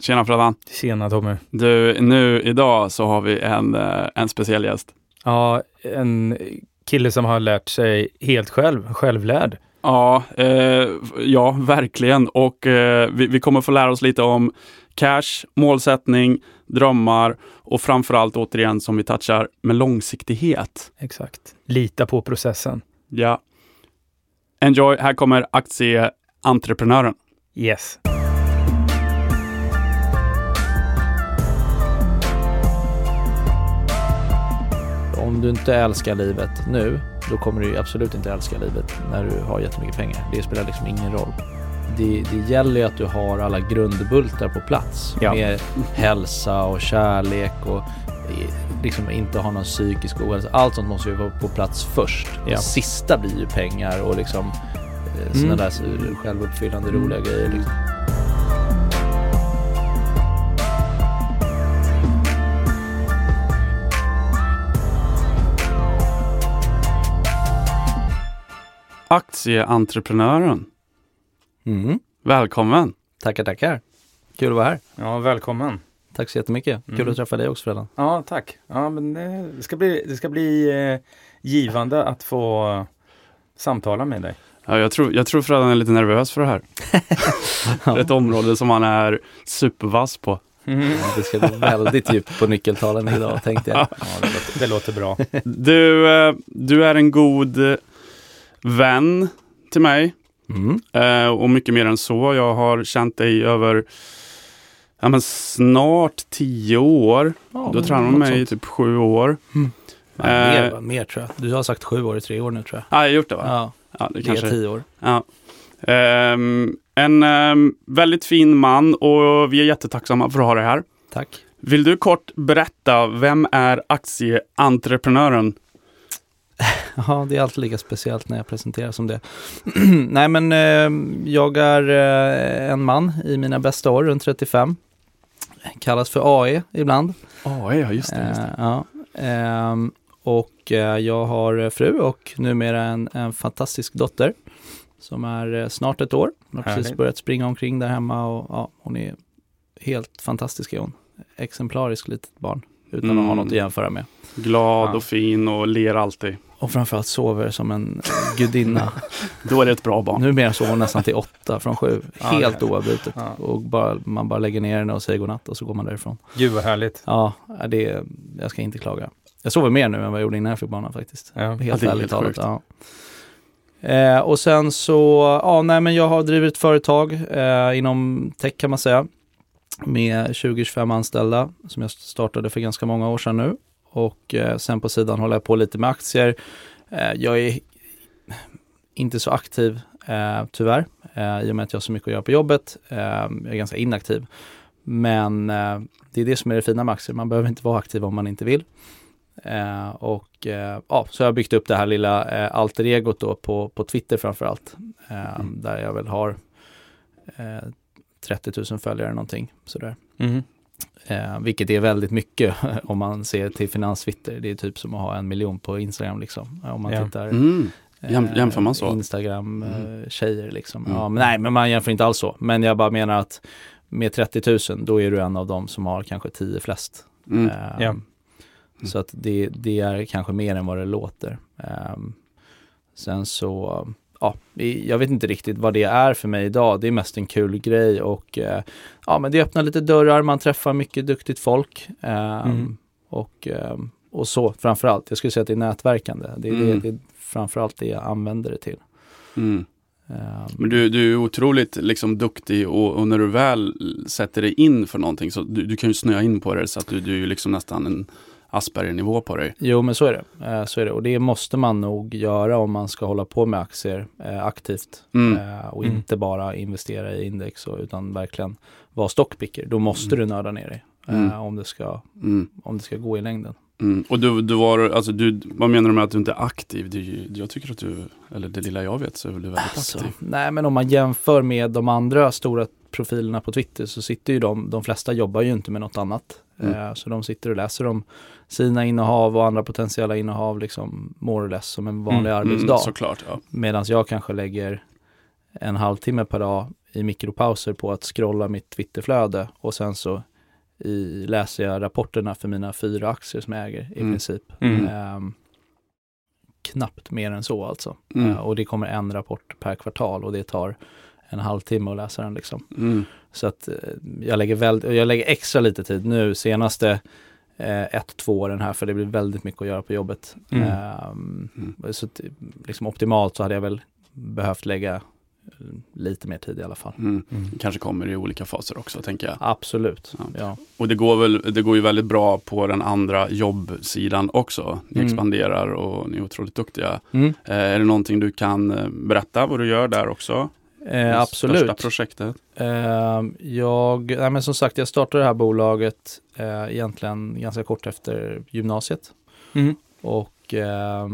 Tjena Freddan. Tjena Tommy. Du, nu idag så har vi en, eh, en speciell gäst. Ja, en kille som har lärt sig helt själv, självlärd. Ja, eh, ja verkligen. Och eh, vi, vi kommer få lära oss lite om cash, målsättning, drömmar och framförallt återigen som vi touchar med långsiktighet. Exakt. Lita på processen. Ja. Enjoy, här kommer aktieentreprenören. Yes. Om du inte älskar livet nu, då kommer du absolut inte älska livet när du har jättemycket pengar. Det spelar liksom ingen roll. Det, det gäller ju att du har alla grundbultar på plats Ja. med hälsa och kärlek och eh, liksom inte ha någon psykisk ohälsa. Allt sånt måste ju vara på plats först. Ja. Det sista blir ju pengar och liksom eh, såna Mm. där självuppfyllande roliga grejer. Liksom. Aktieentreprenören. Mm. Välkommen! Tackar, tackar. Kul att vara här. Ja, välkommen. Tack så jättemycket. Kul Mm. att träffa dig också Fredan. Ja, tack. Ja, men det ska bli, det ska bli eh, givande att få samtala med dig. Ja, jag, tror, jag tror Freddan är lite nervös för det här. Är ett område som han är supervass på. Mm. Det ska bli väldigt djupt på nyckeltalen idag tänkte jag. Ja, det låter, det låter bra. Du, eh, du är en god vän till mig Mm. eh, och mycket mer än så. Jag har känt dig över ja, men snart tio år. Ja, Du har tränat med mig i typ sju år. Ja, mer, Eh, mer tror jag. Du har sagt sju år i tre år nu tror jag. Ja, jag har gjort det va? Ja, Ja, det kanske... tio år. Ja. Ehm, en ehm, väldigt fin man och vi är jättetacksamma för att ha dig här. Tack. Vill du kort berätta, vem är aktieentreprenören? Ja, det är alltid lika speciellt när jag presenterar som det. Nej, men eh, jag är eh, en man i mina bästa år, runt 35. Kallas för AE ibland. Ja, ja just det. Just det. Eh, ja. Ehm, och eh, jag har fru och numera en, en fantastisk dotter som är eh, snart ett år. Hon har precis Härligt. börjat springa omkring där hemma och ja, hon är helt fantastisk är hon. Exemplariskt litet barn utan att ha Mm. något att jämföra med. Glad Ja. och fin och ler alltid. Och framförallt sover som en gudinna. Då är det ett bra barn. Numera sover hon nästan till åtta från sju. Ja, Helt det- oavbrutet. Ja. Och bara, man bara lägger ner henne och säger godnatt och så går man därifrån. Gud vad härligt. Ja, det, jag ska inte klaga. Jag sover mer nu än vad jag gjorde innan jag fick barnen faktiskt. Ja. Helt Ja, ärligt talat. Ja. Eh, och sen så, ja nej men jag har drivit ett företag eh, inom tech kan man säga. Med 20-25 anställda som jag startade för ganska många år sedan nu. Och eh, sen på sidan håller jag på lite med aktier. Eh, jag är inte så aktiv eh, tyvärr. I och med att jag har så mycket att göra på jobbet. Jag är ganska inaktiv. Men det är det som är det fina med aktier. Man behöver inte vara aktiv om man inte vill. Eh, och eh, ja, så har jag byggt upp det här lilla eh, alter egot då på, på Twitter framförallt. Eh, Mm. Där jag väl har eh, 30 000 följare någonting sådär. Mhm. Eh, vilket är väldigt mycket om man ser till finanstwitter. Det är typ som att ha en miljon på Instagram liksom. Om man Ja. tittar Mm. eh, Jäm- jämför man så? Instagram Mm. eh, tjejer liksom. Mm. Ja, men nej, men man jämför inte alls så. Men jag bara menar att med 30 000 då är du en av dem som har kanske 10 flest. Mm. Ja. Så att det, det är kanske mer än vad det låter. Sen så, ja, jag vet inte riktigt vad det är för mig idag. Det är mest en kul grej och eh, ja, men det öppnar lite dörrar, man träffar mycket duktigt folk. Ehm, Mm. och, ehm, och så framförallt, jag skulle säga att det är nätverkande. Det är, Mm. det, det är framförallt det jag använder det till. Mm. Ehm, Men du, du är otroligt liksom, duktig och, och när du väl sätter dig in för någonting så du, du kan ju snöa in på det så att du, du är liksom nästan en Asperger-nivå på dig. Jo, men så är det. Eh, så är det. Och det måste man nog göra om man ska hålla på med aktier eh, aktivt. Mm. Eh, och Mm. inte bara investera i index och, utan verkligen vara stockpicker. Då måste Mm. du nörda ner dig Mm. om, det ska, Mm. om det ska gå i längden. Mm. Och du, du var, alltså du, vad menar du med att du inte är aktiv? Ju, jag tycker att du, eller det lilla jag vet så är du väldigt Alltså, aktiv. nej, men om man jämför med de andra stora profilerna på Twitter så sitter ju de, de flesta jobbar ju inte med något annat. Mm. Eh, så de sitter och läser om sina innehav och andra potentiella innehav liksom more or less som en vanlig Mm, arbetsdag. Mm, ja. Medan jag kanske lägger en halvtimme per dag i mikropauser på att scrolla mitt Twitterflöde och sen så i, läser jag rapporterna för mina fyra aktier som jag äger i Mm. princip. Mm. Ehm, knappt mer än så alltså. Mm. Eh, och det kommer en rapport per kvartal och det tar en halvtimme att läsa den liksom. Så att eh, jag lägger, väl, jag lägger extra lite tid nu senaste eh, ett, två åren här för det blir väldigt mycket att göra på jobbet. Mm. Ehm, Mm. Så att, liksom optimalt så hade jag väl behövt lägga eh, lite mer tid i alla fall. Mm. Mm. Kanske kommer i olika faser också tänker jag. Absolut. Ja. Ja. Och det går, väl, det går ju väldigt bra på den andra jobbsidan också. Ni Mm. expanderar och ni är otroligt duktiga. Mm. Eh, är det någonting du kan eh, berätta vad du gör där också? Eh, absolut. Största projektet? Eh, jag, nej men som sagt, jag startade det här bolaget eh, egentligen ganska kort efter gymnasiet. Mm. Och eh,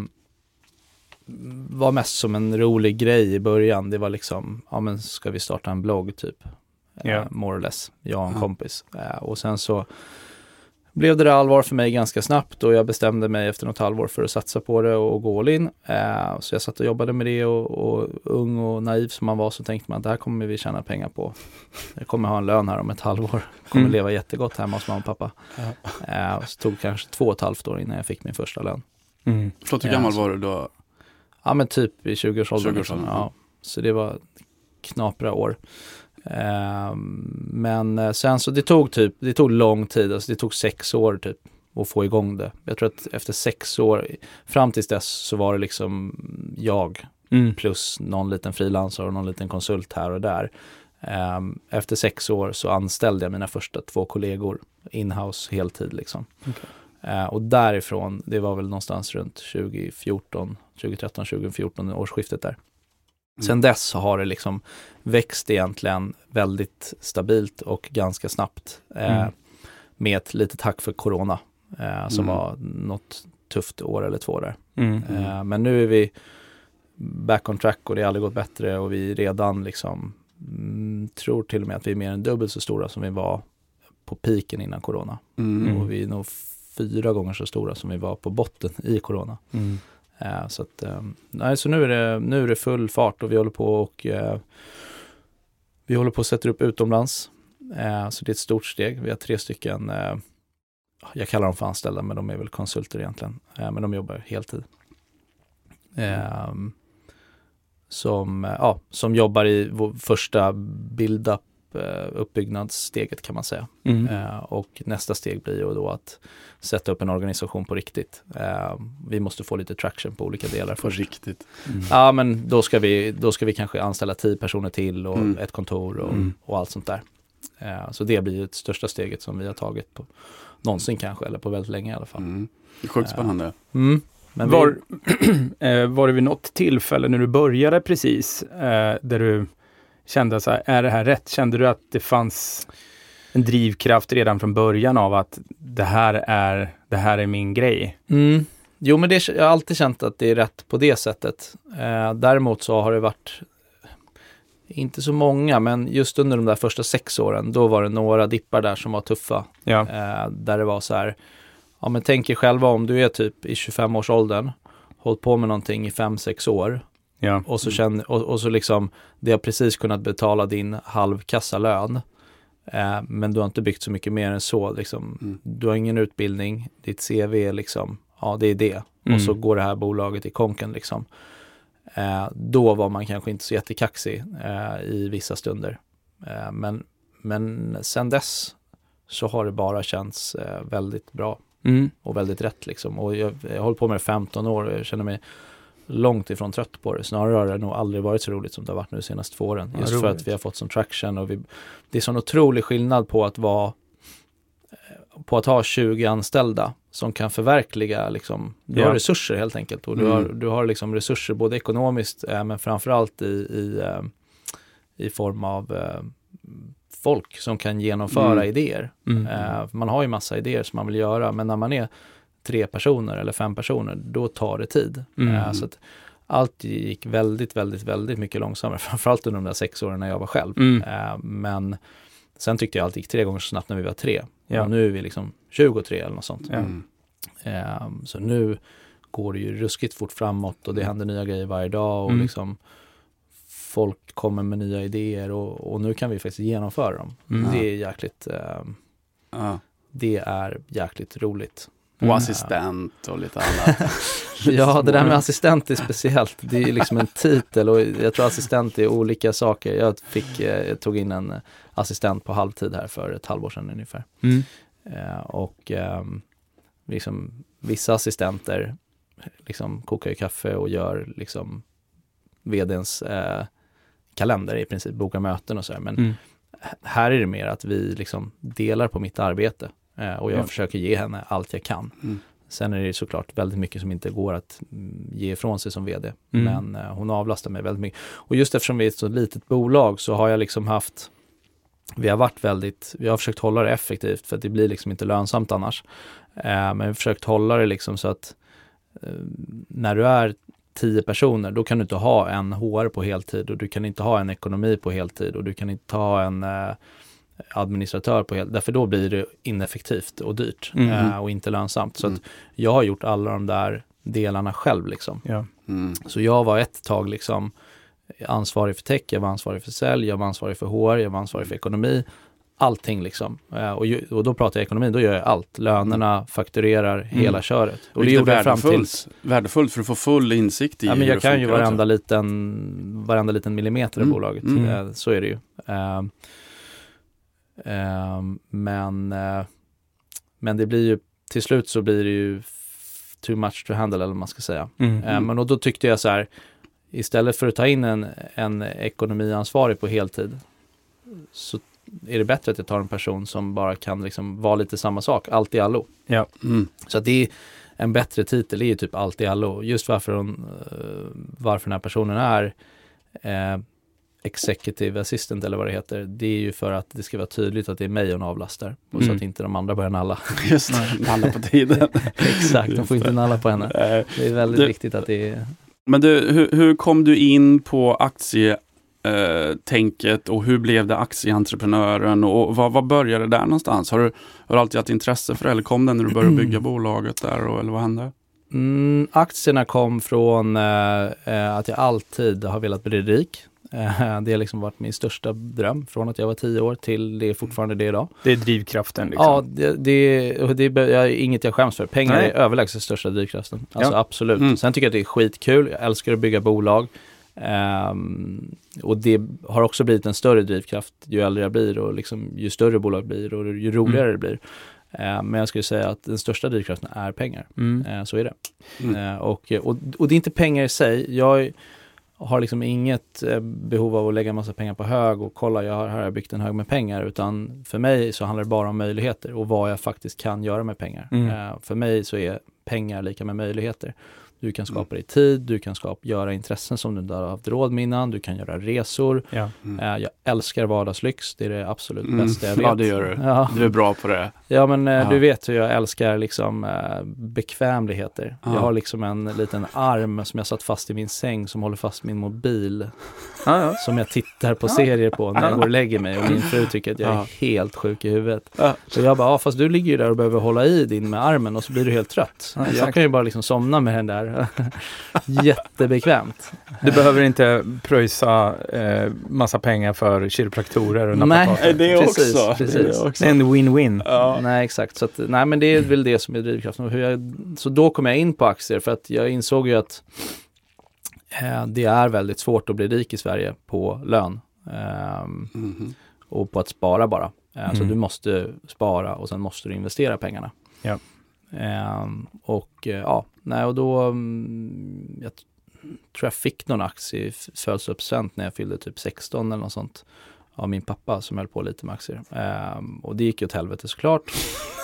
var mest som en rolig grej i början. Det var liksom, ja men ska vi starta en blogg typ? Ja. More or less, jag och en Ja. kompis. Eh, och sen så blev det där allvar för mig ganska snabbt och jag bestämde mig efter något halvår för att satsa på det och gå all in. Eh, så jag satt och jobbade med det och, och ung och naiv som man var så tänkte man att det här kommer vi tjäna pengar på. Jag kommer ha en lön här om ett halvår. Kommer Mm. leva jättegott hemma hos mamma och pappa. Eh, så tog kanske två och ett halvt år innan jag fick min första lön. Mm. Förlåt, hur gammal så- var du då? Ja men typ i 20-årsåldern. 20-årsåldern, liksom. ja. Så det var knapra år. Ehm, men eh, sen så det tog typ, det tog lång tid, alltså det tog sex år typ att få igång det. Jag tror att efter sex år, fram tills dess så var det liksom jag Mm. plus någon liten frilansare och någon liten konsult här och där. Ehm, efter sex år så anställde jag mina första två kollegor inhouse heltid liksom. Okej. Eh, och därifrån, det var väl någonstans runt 2014, 2013, 2014 årsskiftet där. Sen dess har det liksom växt egentligen väldigt stabilt och ganska snabbt. Eh, Mm. Med ett litet hack för corona eh, som Mm. var något tufft år eller två där. Mm. Eh, men nu är vi back on track och det har aldrig gått bättre och vi är redan liksom mm, tror till och med att vi är mer än dubbelt så stora som vi var på piken innan corona. Mm. Och vi är nog fyra gånger så stora som vi var på botten i corona. Mm. Eh, så att, eh, nej, så nu är, det, nu är det full fart och vi håller på och eh, vi håller på att sätta upp utomlands. Eh, så det är ett stort steg. Vi har tre stycken, jag kallar dem för anställda, men de är väl konsulter egentligen. Men de jobbar heltid. Eh, som, eh, ja, som jobbar i vår första build-up uppbyggnadssteget kan man säga. Mm. Eh, och nästa steg blir ju då att sätta upp en organisation på riktigt. Eh, vi måste få lite traction på olika delar På först. riktigt. Mm. Ja men då ska vi, då ska vi kanske anställa tio personer till och Mm. ett kontor och, Mm. och allt sånt där. Eh, så det blir ju det största steget som vi har tagit på någonsin kanske, eller på väldigt länge i alla fall. Mm. Det är sjukt spännande. Mm. Men Var, vi, eh, var det vid något tillfälle när du började precis, eh, där du kände så här, är det här rätt? Kände du att det fanns en drivkraft redan från början av att det här är, det här är min grej? mm, jo men det, jag har alltid känt att det är rätt på det sättet. Eh, däremot så har det varit inte så många, men just under de där första sex åren, då var det några dippar där som var tuffa. Ja. Eh, där det var så här, ja men tänk er själva om du är typ i 25-årsåldern, hållit på med någonting i 5-6 år Ja. och så känner, och, och så liksom, det har precis kunnat betala din halvkassalön. Eh, men du har inte byggt så mycket mer än så. Liksom. Mm. Du har ingen utbildning, ditt CV är liksom, ja det är det. Mm. Och så går det här bolaget i konken liksom. Eh, då var man kanske inte så jättekaxig eh, i vissa stunder. Eh, men, men sen dess så har det bara känts eh, väldigt bra Mm. och väldigt rätt liksom. Och jag, jag har hållit på med det 15 år och jag känner mig långt ifrån trött på det. Snarare har det nog aldrig varit så roligt som det har varit nu de senaste två åren. Ja, Just för roligt. att vi har fått sån traction och vi, det är sån otrolig skillnad på att vara eh, på att ha 20 anställda som kan förverkliga liksom, du Ja. har resurser helt enkelt och du Mm. har, du har liksom resurser både ekonomiskt eh, men framförallt i, i, eh, i form av eh, folk som kan genomföra Mm. idéer. Mm. Eh, man har ju massa idéer som man vill göra, men när man är tre personer eller fem personer, då tar det tid. Mm. Eh, så att allt gick väldigt, väldigt, väldigt mycket långsammare, framförallt under de där sex åren när jag var själv. Mm. Eh, men sen tyckte jag allt gick tre gånger så snabbt när vi var tre. Ja. Och nu är vi liksom 23 eller något sånt. Mm. Eh, så nu går det ju ruskigt fort framåt och det Mm. händer nya grejer varje dag och Mm. liksom folk kommer med nya idéer och, och nu kan vi faktiskt genomföra dem. Mm. Det är jäkligt, det är jäkligt roligt. Och Mm. assistent och lite annat. Ja, det där med assistent är speciellt. Det är liksom en titel och jag tror assistent är olika saker. Jag, fick, eh, jag tog in en assistent på halvtid här för ett halvår sedan ungefär. Mm. Eh, och ehm, liksom, vissa assistenter liksom kokar ju kaffe och gör liksom vdns eh, kalender i princip, bokar möten och sådär. Men Mm. här är det mer att vi liksom delar på mitt arbete och jag Ja. försöker ge henne allt jag kan. Mm. Sen är det såklart väldigt mycket som inte går att mm, ge ifrån sig som vd. Mm. Men eh, hon avlastar mig väldigt mycket. Och just eftersom vi är ett så litet bolag så har jag liksom haft vi har varit väldigt, vi har försökt hålla det effektivt för att det blir liksom inte lönsamt annars. Eh, men vi har försökt hålla det liksom så att eh, när du är tio personer, då kan du inte ha en HR på heltid och du kan inte ha en ekonomi på heltid och du kan inte ha en eh, administratör på heltid, därför då blir det ineffektivt och dyrt Mhm. eh, och inte lönsamt. Så Mm. att jag har gjort alla de där delarna själv liksom. Ja. Mm. Så jag var ett tag liksom ansvarig för tech, jag var ansvarig för sälj, jag var ansvarig för HR, jag var ansvarig för ekonomi. Allting liksom. Eh, Och, ju- och då pratar jag ekonomi, då gör jag allt. Lönerna, fakturerar, hela köret. Och det Vilket är gjorde jag fram till... värdefullt, för att få full insikt i Ja, men jag det kan ju varenda också. liten, varenda liten millimeter Mm. av bolaget. Mm. Eh, Så är det ju. Eh, eh, Men, eh, men det blir ju, till slut så blir det ju too much to handle eller vad man ska säga. Mm. Eh, Men och då tyckte jag så här, istället för att ta in en, en ekonomiansvarig på heltid, så är det bättre att jag tar en person som bara kan liksom vara lite samma sak, allt i allo. Mm. Så att det är en bättre titel, är ju typ allt i allo. Just varför, hon, eh, varför den här personen är eh, executive assistant eller vad det heter, det är ju för att det ska vara tydligt att det är mig hon avlastar. Och så Mm. att inte de andra börjar nalla. Just det, alla på tiden. Exakt, de får inte nalla på henne. Eh, Det är väldigt Du- viktigt att det är Men du, hur, hur kom du in på aktietänket och hur blev det aktieentreprenören och vad, vad började där någonstans? Har du, har du alltid haft intresse för det eller kom det när du började bygga bolaget där och, eller vad hände? Mm, aktierna kom från eh, eh, att jag alltid har velat bli rik. Eh, det har liksom varit min största dröm från att jag var tio år till det är fortfarande det idag. Det är drivkraften liksom. Ja, det, det, det är inget jag skäms för. Pengar Nej. är överlägset största drivkraften. Alltså Ja. absolut. Mm. Sen tycker jag att det är skitkul. Jag älskar att bygga bolag. Ehm, och det har också blivit en större drivkraft ju äldre jag blir och liksom, ju större bolag blir och ju roligare Mm. det blir. Ehm, men jag skulle säga att den största drivkraften är pengar. Mm. Eh, så är det. Mm. Eh, och, och, och det är inte pengar i sig. Jag har liksom inget eh, behov av att lägga massa pengar på hög och kolla, jag har, här har jag byggt en hög med pengar. Utan för mig så handlar det bara om möjligheter och vad jag faktiskt kan göra med pengar. Mm. Eh, för mig så är pengar lika med möjligheter. Du kan skapa Mm. dig tid, du kan skapa, göra intressen som du inte har haft råd med innan, du kan göra resor. Ja. Mm. Eh, jag älskar vardagslyx, det är det absolut Mm. bästa jag vet. Ja, det gör du. Ja. Du är bra på det. Ja men eh, Ja. du vet hur jag älskar liksom eh, bekvämligheter. Ja. Jag har liksom en liten arm som jag satt fast i min säng som håller fast min mobil. Ja, ja. Som jag tittar på serier på när jag går och lägger mig och min fru tycker att jag är helt sjuk i huvudet. Ja. Så jag bara, ja fast du ligger ju där och behöver hålla i din med armen och så blir du helt trött. Ja, jag kan ju bara liksom somna med den där. Jättebekvämt. Du behöver inte pröjsa eh, massa pengar för kiropraktorer och Nej. naprapater. Det Precis, också. precis. Också. Det är en win-win. Ja. Nej exakt, så att, nej men det är väl det som är drivkraften. Och hur jag, så då kom jag in på aktier för att jag insåg ju att eh, det är väldigt svårt att bli rik i Sverige på lön. Ehm, Mhm. och på att spara bara. Eh, Så Mm. du måste spara och sen måste du investera pengarna. Ja. Ehm, och eh, ja, nej och då, mm, jag tror jag fick någon aktie i födelsedagspresent när jag fyllde typ 16 eller något sånt av min pappa som höll på lite med aktier. Ehm, och det gick ju åt helvete såklart.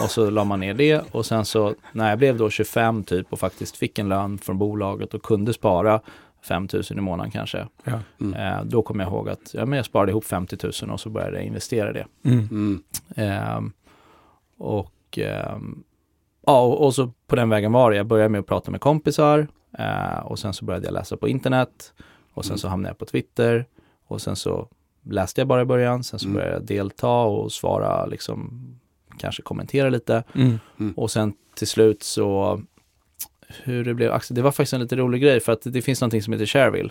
och så la man ner det och sen så när jag blev då 25 typ och faktiskt fick en lön från bolaget och kunde spara 5 000 i månaden kanske. Ja. Mm. Eh, då kom jag ihåg att ja, men jag sparade ihop 50 000 och så började jag investera det. Mm. Ehm, och ehm, ja, och, och så på den vägen var det. Jag började med att prata med kompisar eh, och sen så började jag läsa på internet och sen Mm. så hamnade jag på Twitter och sen så läste jag bara i början. Sen så Mm. började jag delta och svara, liksom kanske kommentera lite Mm. och sen till slut så hur det blev. Det var faktiskt en lite rolig grej för att det finns någonting som heter Shareville.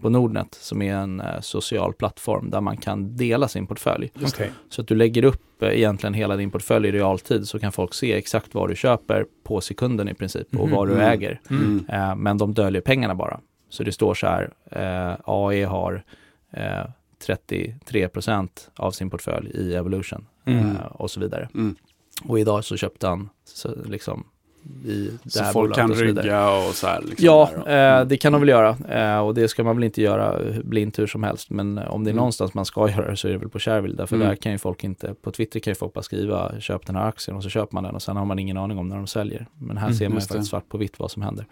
på Nordnet som är en eh, social plattform där man kan dela sin portfölj. Okej. Så att du lägger upp eh, egentligen hela din portfölj i realtid så kan folk se exakt vad du köper på sekunden i princip och Mhm. vad du Mm. äger. Mm. Eh, men de döljer pengarna bara. Så det står så här, eh, AE har eh, 33% av sin portfölj i Evolution Mm. eh, och så vidare. Mm. Och idag så köpte han så, liksom i det Så här folk kan och rygga och så här. Liksom Ja, eh, det kan de väl göra eh, och det ska man väl inte göra blint hur som helst. Men eh, om det är Mm. någonstans man ska göra det så är det väl på Shareville. Därför Mm. där kan ju folk inte, på Twitter kan ju folk bara skriva köp den här aktien och så köper man den och sen har man ingen aning om när de säljer. Men här Mm, ser man ju faktiskt svart på vitt vad som händer.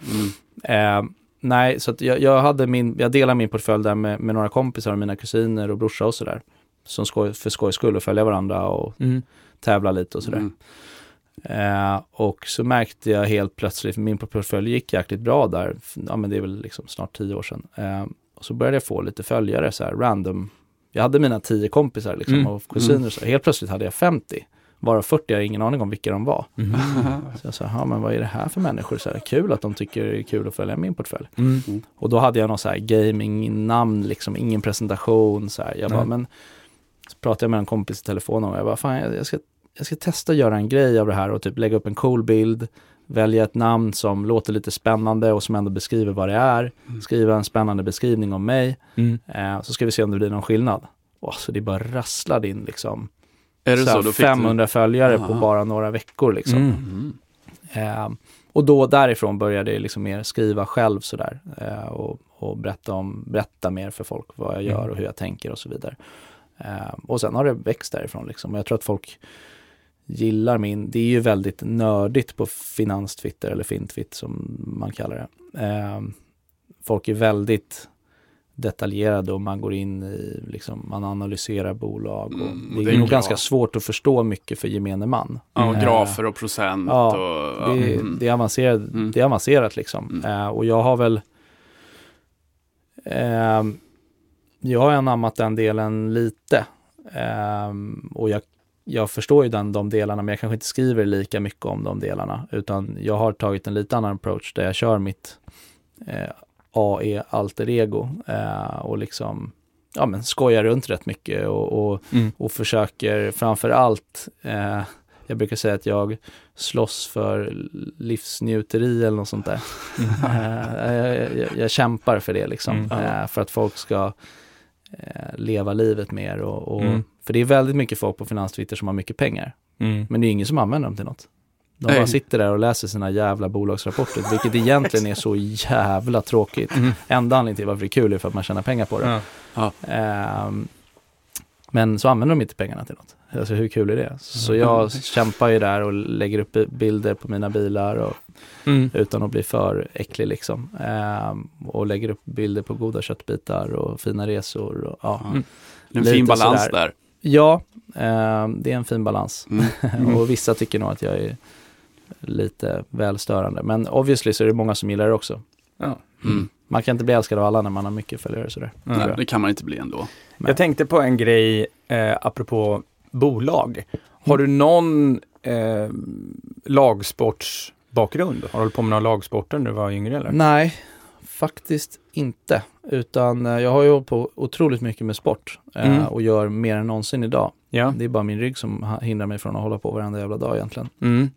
Mm. Eh, nej, så jag, jag hade min, jag delar min portfölj där med, med några kompisar och mina kusiner och brorsa och sådär. Som skoj, för skojs skull och följa varandra och Mm. tävla lite och sådär. Mm. Eh, och så märkte jag helt plötsligt, min portfölj gick jäkligt bra där, ja men det är väl liksom snart tio år sedan. Eh, och så började jag få lite följare så här random. Jag hade mina tio kompisar liksom Mm. och kusiner, så helt plötsligt hade jag 50. Varav 40, jag har ingen aning om vilka de var. Mm. Så jag sa, ja men vad är det här för människor? Så här, kul att de tycker det är kul att följa min portfölj. Mm. Och då hade jag någon så här gaming-namn, liksom ingen presentation. Så här. Jag bara, Nej. men så pratade jag med en kompis i telefon och jag bara, fan jag, jag, ska, jag ska testa att göra en grej av det här och typ lägga upp en cool bild, välja ett namn som låter lite spännande och som ändå beskriver vad det är, Mm. skriva en spännande beskrivning om mig, Mm. eh, så ska vi se om det blir någon skillnad. Och så det bara rasslade in liksom Är det så Då fick du- 500 följare på Aha. bara några veckor liksom. Mm. Eh, och då därifrån började jag liksom mer skriva själv sådär eh, och, och berätta, om, berätta mer för folk vad jag gör Mm. och hur jag tänker och så vidare. Eh, och sen har det växt därifrån liksom. Och jag tror att folk gillar min, det är ju väldigt nördigt på finanstwitter eller fintwitt som man kallar det. Eh, folk är väldigt detaljerade och man går in i, liksom, man analyserar bolag och Mm, det är, det är nog ganska svårt att förstå mycket för gemene man. Ja, och Eh, grafer och procent ja, och... det, är- mm. det, är avancerat, Mm. det är avancerat liksom. Mm. Eh, och jag har väl ehm, Jag har anammat den delen lite. Ehm, och jag, jag förstår ju den, de delarna men jag kanske inte skriver lika mycket om de delarna. Utan jag har tagit en lite annan approach där jag kör mitt eh, AE alter ego eh, och liksom ja, men skojar runt rätt mycket och, och Mm. och försöker framför allt, eh, jag brukar säga att jag slåss för livsnjuteri eller något sånt där. Eh, jag, jag, jag kämpar för det liksom, Mm. eh, för att folk ska eh, leva livet mer och, och Mm. för det är väldigt mycket folk på finanstwitter som har mycket pengar, Mm. men det är ingen som använder dem till något. De bara sitter där och läser sina jävla bolagsrapporter, vilket egentligen är så jävla tråkigt. Mm. Enda anledningen till varför det är kul är för att man tjänar pengar på det. Ja. Ehm, men så använder de inte pengarna till något. Alltså hur kul är det? Så Mm. jag kämpar ju där och lägger upp bilder på mina bilar och, Mm. utan att bli för äcklig liksom. Ehm, och lägger upp bilder på goda köttbitar och fina resor. Och, ja, Ja. Mm. En fin balans sådär. där. ja ehm, det är en fin balans. Mm. och vissa tycker nog att jag är lite väl störande. Men obviously så är det många som gillar det också. Ja. Mm. Man kan inte bli älskad av alla när man har mycket följare sådär. Nej, det kan man inte bli ändå. Jag tänkte på en grej eh, apropå bolag. Har du någon eh, lagsportsbakgrund? Har du hållit på med några lagsporter när du var yngre eller? Nej, faktiskt inte. Utan eh, jag har ju hållit på otroligt mycket med sport eh, Mm. och gör mer än någonsin idag. Ja. Det är bara min rygg som hindrar mig från att hålla på varenda jävla dag egentligen. Mm.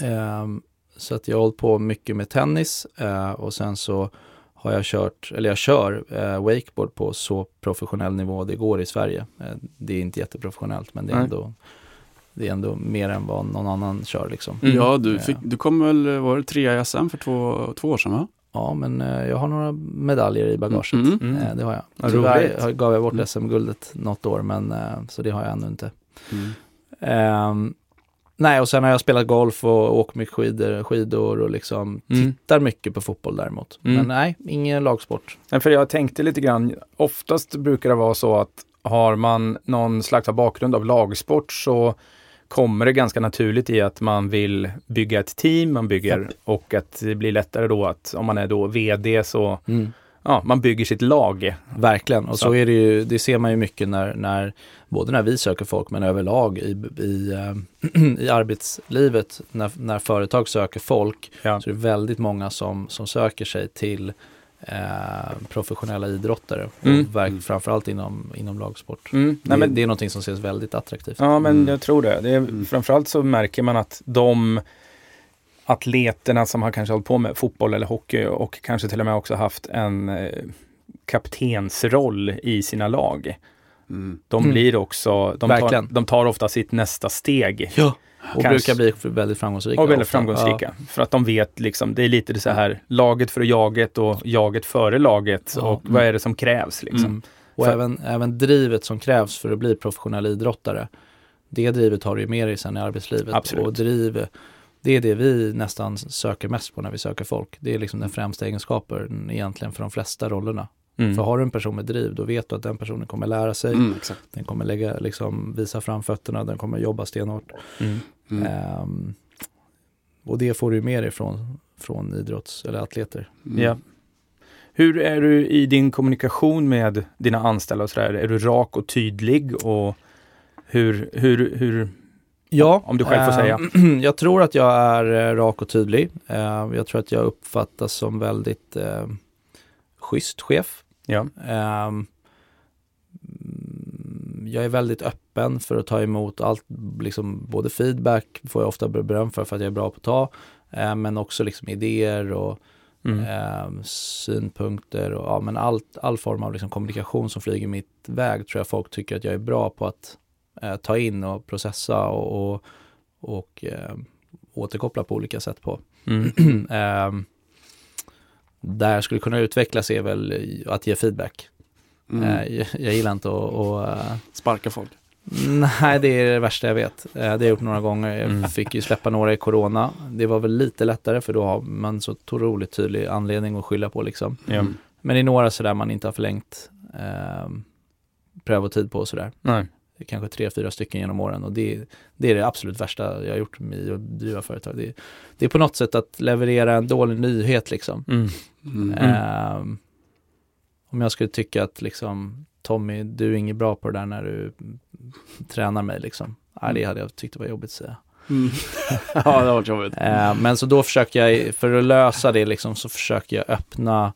Ehm, så att jag har hållit på mycket med tennis eh, och sen så har jag kört, eller jag kör eh, wakeboard på så professionell nivå det går i Sverige. Eh, det är inte jätteprofessionellt men det är, Nej. ändå, det är ändå mer än vad någon annan kör liksom. Mm. Ja, du, Ja. fick, du kom väl, var det trea i SM för två, två år sedan va? Ja, men jag har några medaljer i bagaget. Mm. Mm. Det har jag. Vad Tyvärr roligt. har- gav jag bort Mm. SM-guldet något år, men så det har jag ännu inte. Mm. Nej, och sen har jag spelat golf och åkt mycket skidor, skidor och liksom Mm. tittar mycket på fotboll däremot. Mm. Men nej, ingen lagsport. Nej, För jag tänkte lite grann, oftast brukar det vara så att har man någon slags bakgrund av lagsport så kommer det ganska naturligt i att man vill bygga ett team, man bygger och att det blir lättare då att om man är då VD så, ja, man bygger sitt lag. Verkligen, och så, Så. är det ju, det ser man ju mycket när, när både när vi söker folk men överlag i, i, eh, i arbetslivet när, när företag söker folk Ja. så är det väldigt många som, som söker sig till eh, professionella idrottare. Mm. Och verk, framförallt inom, inom lagsport. Mm. Det, Nej, men, det är någonting som ses väldigt attraktivt. ja, men Mm. jag tror det. det är, Mm. Framförallt så märker man att de atleterna som har kanske hållit på med fotboll eller hockey och kanske till och med också haft en eh, kaptensroll i sina lag. Mm. De Mm. blir också, de tar, de tar ofta sitt nästa steg. Ja. Och Kanske- brukar bli väldigt framgångsrika. Och väldigt ofta. framgångsrika. För att de vet liksom, det är lite så här laget för jaget och jaget före laget. Ja. Och vad är det som krävs liksom. Mm. Och För- även, även drivet som krävs för att bli professionell idrottare. Det drivet har du ju med dig sen i arbetslivet. Absolut. Och driv, det är det vi nästan söker mest på när vi söker folk. Det är liksom den främsta egenskapen egentligen för de flesta rollerna. Mm. För har du en person med driv, då vet du att den personen kommer lära sig. Mm. Den kommer lägga, liksom, visa fram fötterna, den kommer jobba stenhårt. Mm. Mm. Ehm, och det får du med dig från, från idrotts eller atleter. Mm. Ja. Hur är du i din kommunikation med dina anställda och sådär? Är du rak och tydlig? Och hur, hur, hur, Ja, Om du själv får säga. eh, jag tror att jag är eh, rak och tydlig. Eh, jag tror att jag uppfattas som väldigt eh, schysst chef. ja. Ehm, mm, jag är väldigt öppen för att ta emot allt, liksom både feedback får jag ofta beröm för, för att jag är bra på att ta, men också liksom idéer och Mm. eh, synpunkter och ja, men allt, all form av liksom kommunikation som flyger mitt väg tror jag folk tycker att jag är bra på att eh, ta in och processa och, och, och eh, återkoppla på olika sätt på. Mm. Ehm, där jag skulle kunna utvecklas är väl att ge feedback. Mm. Eh, jag, jag gillar inte att, att eh, Sparka folk. Nej, det är det värsta jag vet. Eh, Det har jag gjort några gånger. Jag Mm. fick ju släppa några i corona. Det var väl lite lättare för då har man så otroligt tydlig anledning att skylla på liksom. Mm. Men det är några sådär man inte har förlängt eh, prövotid på och sådär. Nej. Kanske tre, fyra stycken genom åren och det, det är det absolut värsta jag har gjort med att driva företag. Det, det är på något sätt att leverera en dålig nyhet liksom. Mm. Mm. Ehm, om jag skulle tycka att liksom Tommy, du är inget bra på det där när du mm, tränar mig liksom. Nej, det hade jag tyckt var jobbigt att säga. Mm. ja, det har varit jobbigt. Ehm, men så då försöker jag, för att lösa det liksom, så försöker jag öppna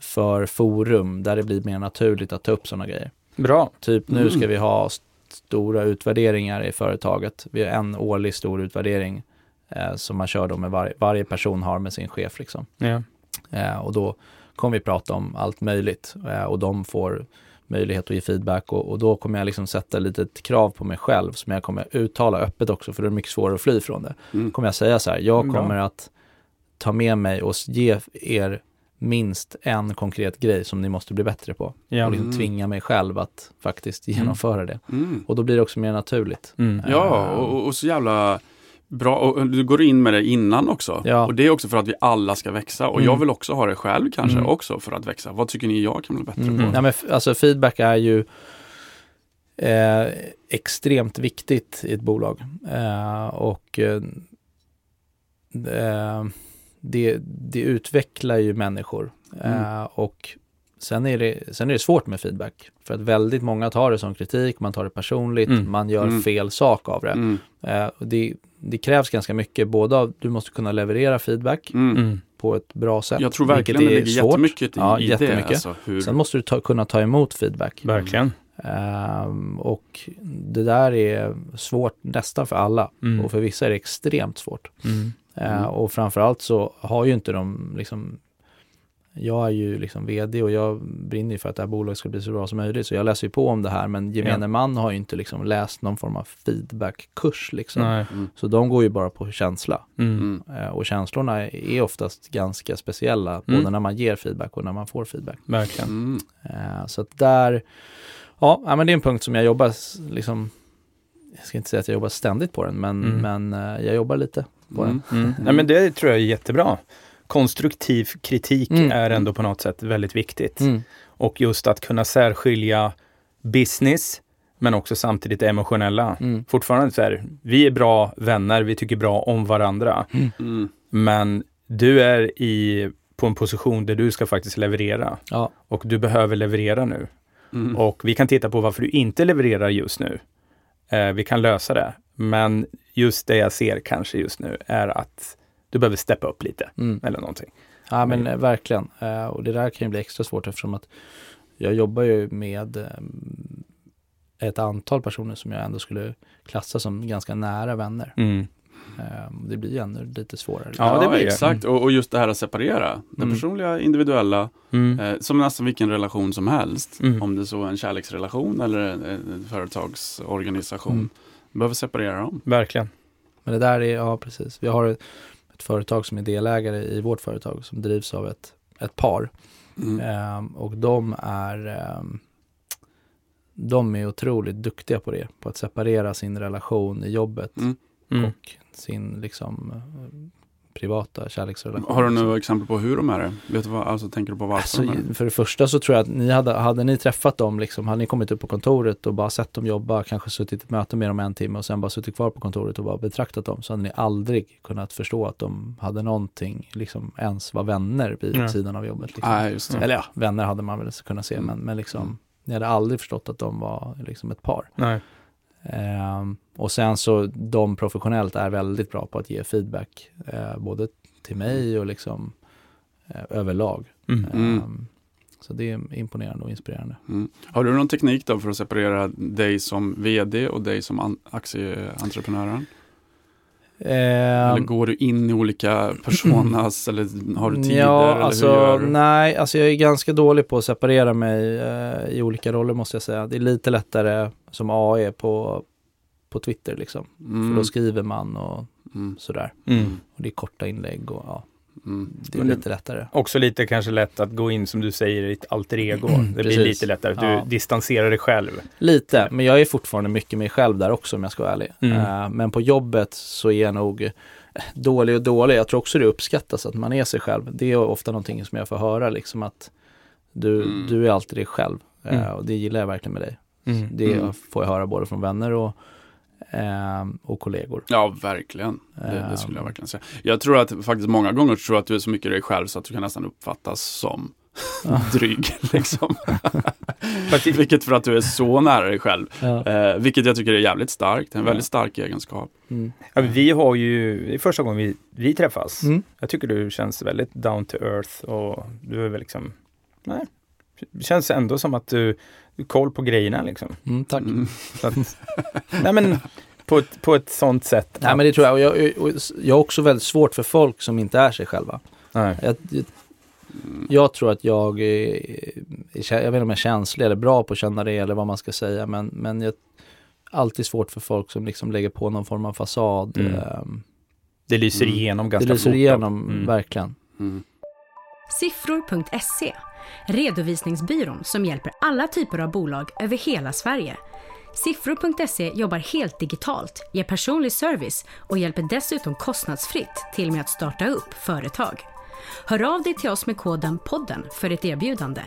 för forum där det blir mer naturligt att ta upp sådana grejer. Bra. Typ nu Mm. ska vi ha stora utvärderingar i företaget. Vi har en årlig stor utvärdering eh, som man kör då med var- varje person har med sin chef liksom. Ja. Eh, och då kommer vi prata om allt möjligt eh, och de får möjlighet att ge feedback och, och då kommer jag liksom sätta lite ett krav på mig själv som jag kommer uttala öppet också för det är mycket svårare att fly från det. Mm. Kommer jag säga så här, jag Bra. kommer att ta med mig och ge er minst en konkret grej som ni måste bli bättre på. Ja. Och liksom Mm. tvinga mig själv att faktiskt Mm. genomföra det. Mm. Och då blir det också mer naturligt. Mm. Ja, och, och så jävla bra. Och du går in med det innan också. Ja. Och det är också för att vi alla ska växa. Och Mm. jag vill också ha det själv kanske Mm. också för att växa. Vad tycker ni jag kan bli bättre Mm. på? Ja, men alltså feedback är ju eh, extremt viktigt i ett bolag. Eh, och eh, eh, det, det utvecklar ju människor. Mm. Eh, och sen är, det, sen är det svårt med feedback. För att väldigt många tar det som kritik, man tar det personligt, Mm. man gör Mm. fel sak av det. Och det. Det krävs ganska mycket, både av, du måste kunna leverera feedback Mm. Mm. på ett bra sätt. Jag tror verkligen det ligger svårt. jättemycket i, Ja, i det. jättemycket. Alltså, hur, Sen måste du ta, kunna ta emot feedback. Verkligen. Ehm, och det där är svårt nästan för alla Mm. och för vissa är det extremt svårt. Mm. Eh, Mm. och framförallt så har ju inte de liksom jag är ju liksom vd och jag brinner ju för att det här bolaget ska bli så bra som möjligt. Så jag läser ju på om det här men gemene Ja. man har ju inte liksom läst någon form av feedbackkurs liksom. Mm. Så de går ju bara på känsla. Mm. Mm. Eh, och känslorna är oftast ganska speciella, Mm. både när man ger feedback och när man får feedback. Verkligen. Mm. Eh, så att där, ja, men det är en punkt som jag jobbar, liksom, jag ska inte säga att jag jobbar ständigt på den, men, Mm. men jag jobbar lite på Mm. Mm. Nej, men det tror jag är jättebra. Konstruktiv kritik Mm. är ändå på något sätt väldigt viktigt. den. Mm. Och just att kunna särskilja business men också samtidigt det emotionella. Mm. Fortfarande så här, vi är bra vänner, vi tycker bra om varandra. Mm. Men du är i, på en position där du ska faktiskt leverera. Ja, Och du behöver leverera nu. Mm. Och vi kan titta på varför du inte levererar just nu. Eh, vi kan lösa det. Men just det jag ser kanske just nu är att du behöver steppa upp lite mm. eller någonting. Ja men eh, verkligen. Eh, och det där kan ju bli extra svårt eftersom att jag jobbar ju med eh, ett antal personer som jag ändå skulle klassa som ganska nära vänner. Mm. Eh, det blir ju ännu lite svårare. Ja, Ja, det blir exakt. Och, och just det här att separera. Det Mm. personliga, individuella, Mm. eh, som nästan vilken relation som helst. Mm. Om det så är en kärleksrelation eller en, en företagsorganisation. Behöver separera dem. Verkligen. Men det där är, ja precis. Vi har ett, ett företag som är delägare i vårt företag som drivs av ett, ett par. Mm. Ehm, och de är ehm, de är otroligt duktiga på det, på att separera sin relation i jobbet Mm. Mm. och sin liksom privata kärleksrelation. Har du några exempel på hur de är det? Vet du vad, alltså tänker du på varför Alltså, de är det? för det första så tror jag att ni hade, hade ni träffat dem, liksom, hade ni kommit upp på kontoret och bara sett dem jobba, kanske suttit i ett möte med dem en timme och sen bara suttit kvar på kontoret och bara betraktat dem, så hade ni aldrig kunnat förstå att de hade någonting, liksom ens var vänner vid Ja. sidan av jobbet. Liksom. Nej, just det. Eller ja, vänner hade man väl kunnat se, Mm. men, men liksom, Mm. ni hade aldrig förstått att de var liksom ett par. Nej. Ehm, och sen så de professionellt är väldigt bra på att ge feedback, eh, både till mig och liksom eh, överlag. Mm. Mm. Ehm, så det är imponerande och inspirerande. Mm. Har du någon teknik då för att separera dig som vd och dig som an- aktieentreprenören? Eller Ehm, går du in i olika personas eller har du tider? Ja, eller alltså hur gör du? nej, alltså jag är ganska dålig på att separera mig eh, i olika roller måste jag säga. Det är lite lättare som AE på, på Twitter liksom. För Mm. då skriver man och Mm. sådär. Mm. Och det är korta inlägg och ja, Mm. det är Men lite lättare. Också lite kanske lätt att gå in som du säger i ditt alter ego. Det blir lite lättare du Ja. distanserar dig själv. Lite, men jag är fortfarande mycket mig själv där också om jag ska vara ärlig. Mm. Eh, men på jobbet så är jag nog dålig och dålig. Jag tror också det uppskattas att man är sig själv. Det är ofta någonting som jag får höra liksom att du, Mm. du är alltid dig själv. Mm. och det gillar jag verkligen med dig. Mm. Det Mm. får jag höra både från vänner och, och kollegor. Ja, verkligen. Det, det skulle jag Ehm. verkligen säga. Jag tror att faktiskt många gånger tror jag att du är så mycket dig själv så att du kan nästan uppfattas som Ja. dryg. Liksom. Vilket för att du är så nära dig själv. Ja. Eh, vilket jag tycker är jävligt starkt. En väldigt stark egenskap. Mm. Ja, vi har ju, det är första gången vi, vi träffas. Mm. Jag tycker du känns väldigt down to earth och du är väl liksom, nej, det känns ändå som att du, koll på grejerna liksom. Mm, tack. Mm. Så att, nej men på ett, på ett sånt sätt. Nej men det tror jag. Och jag, och jag har också väldigt svårt för folk som inte är sig själva. Nej. Jag, jag, jag tror att jag är, är, jag vet inte om jag är känslig eller bra på att känna det eller vad man ska säga. Men, men jag alltid svårt för folk som liksom lägger på någon form av fasad. Mm. ehm, Det lyser Mm. igenom det ganska lyser fort. igenom, Mm. verkligen. Mm. Siffror.se, redovisningsbyrån som hjälper alla typer av bolag över hela Sverige. Siffror.se jobbar helt digitalt, ger personlig service och hjälper dessutom kostnadsfritt till med att starta upp företag. Hör av dig till oss med koden podden för ett erbjudande.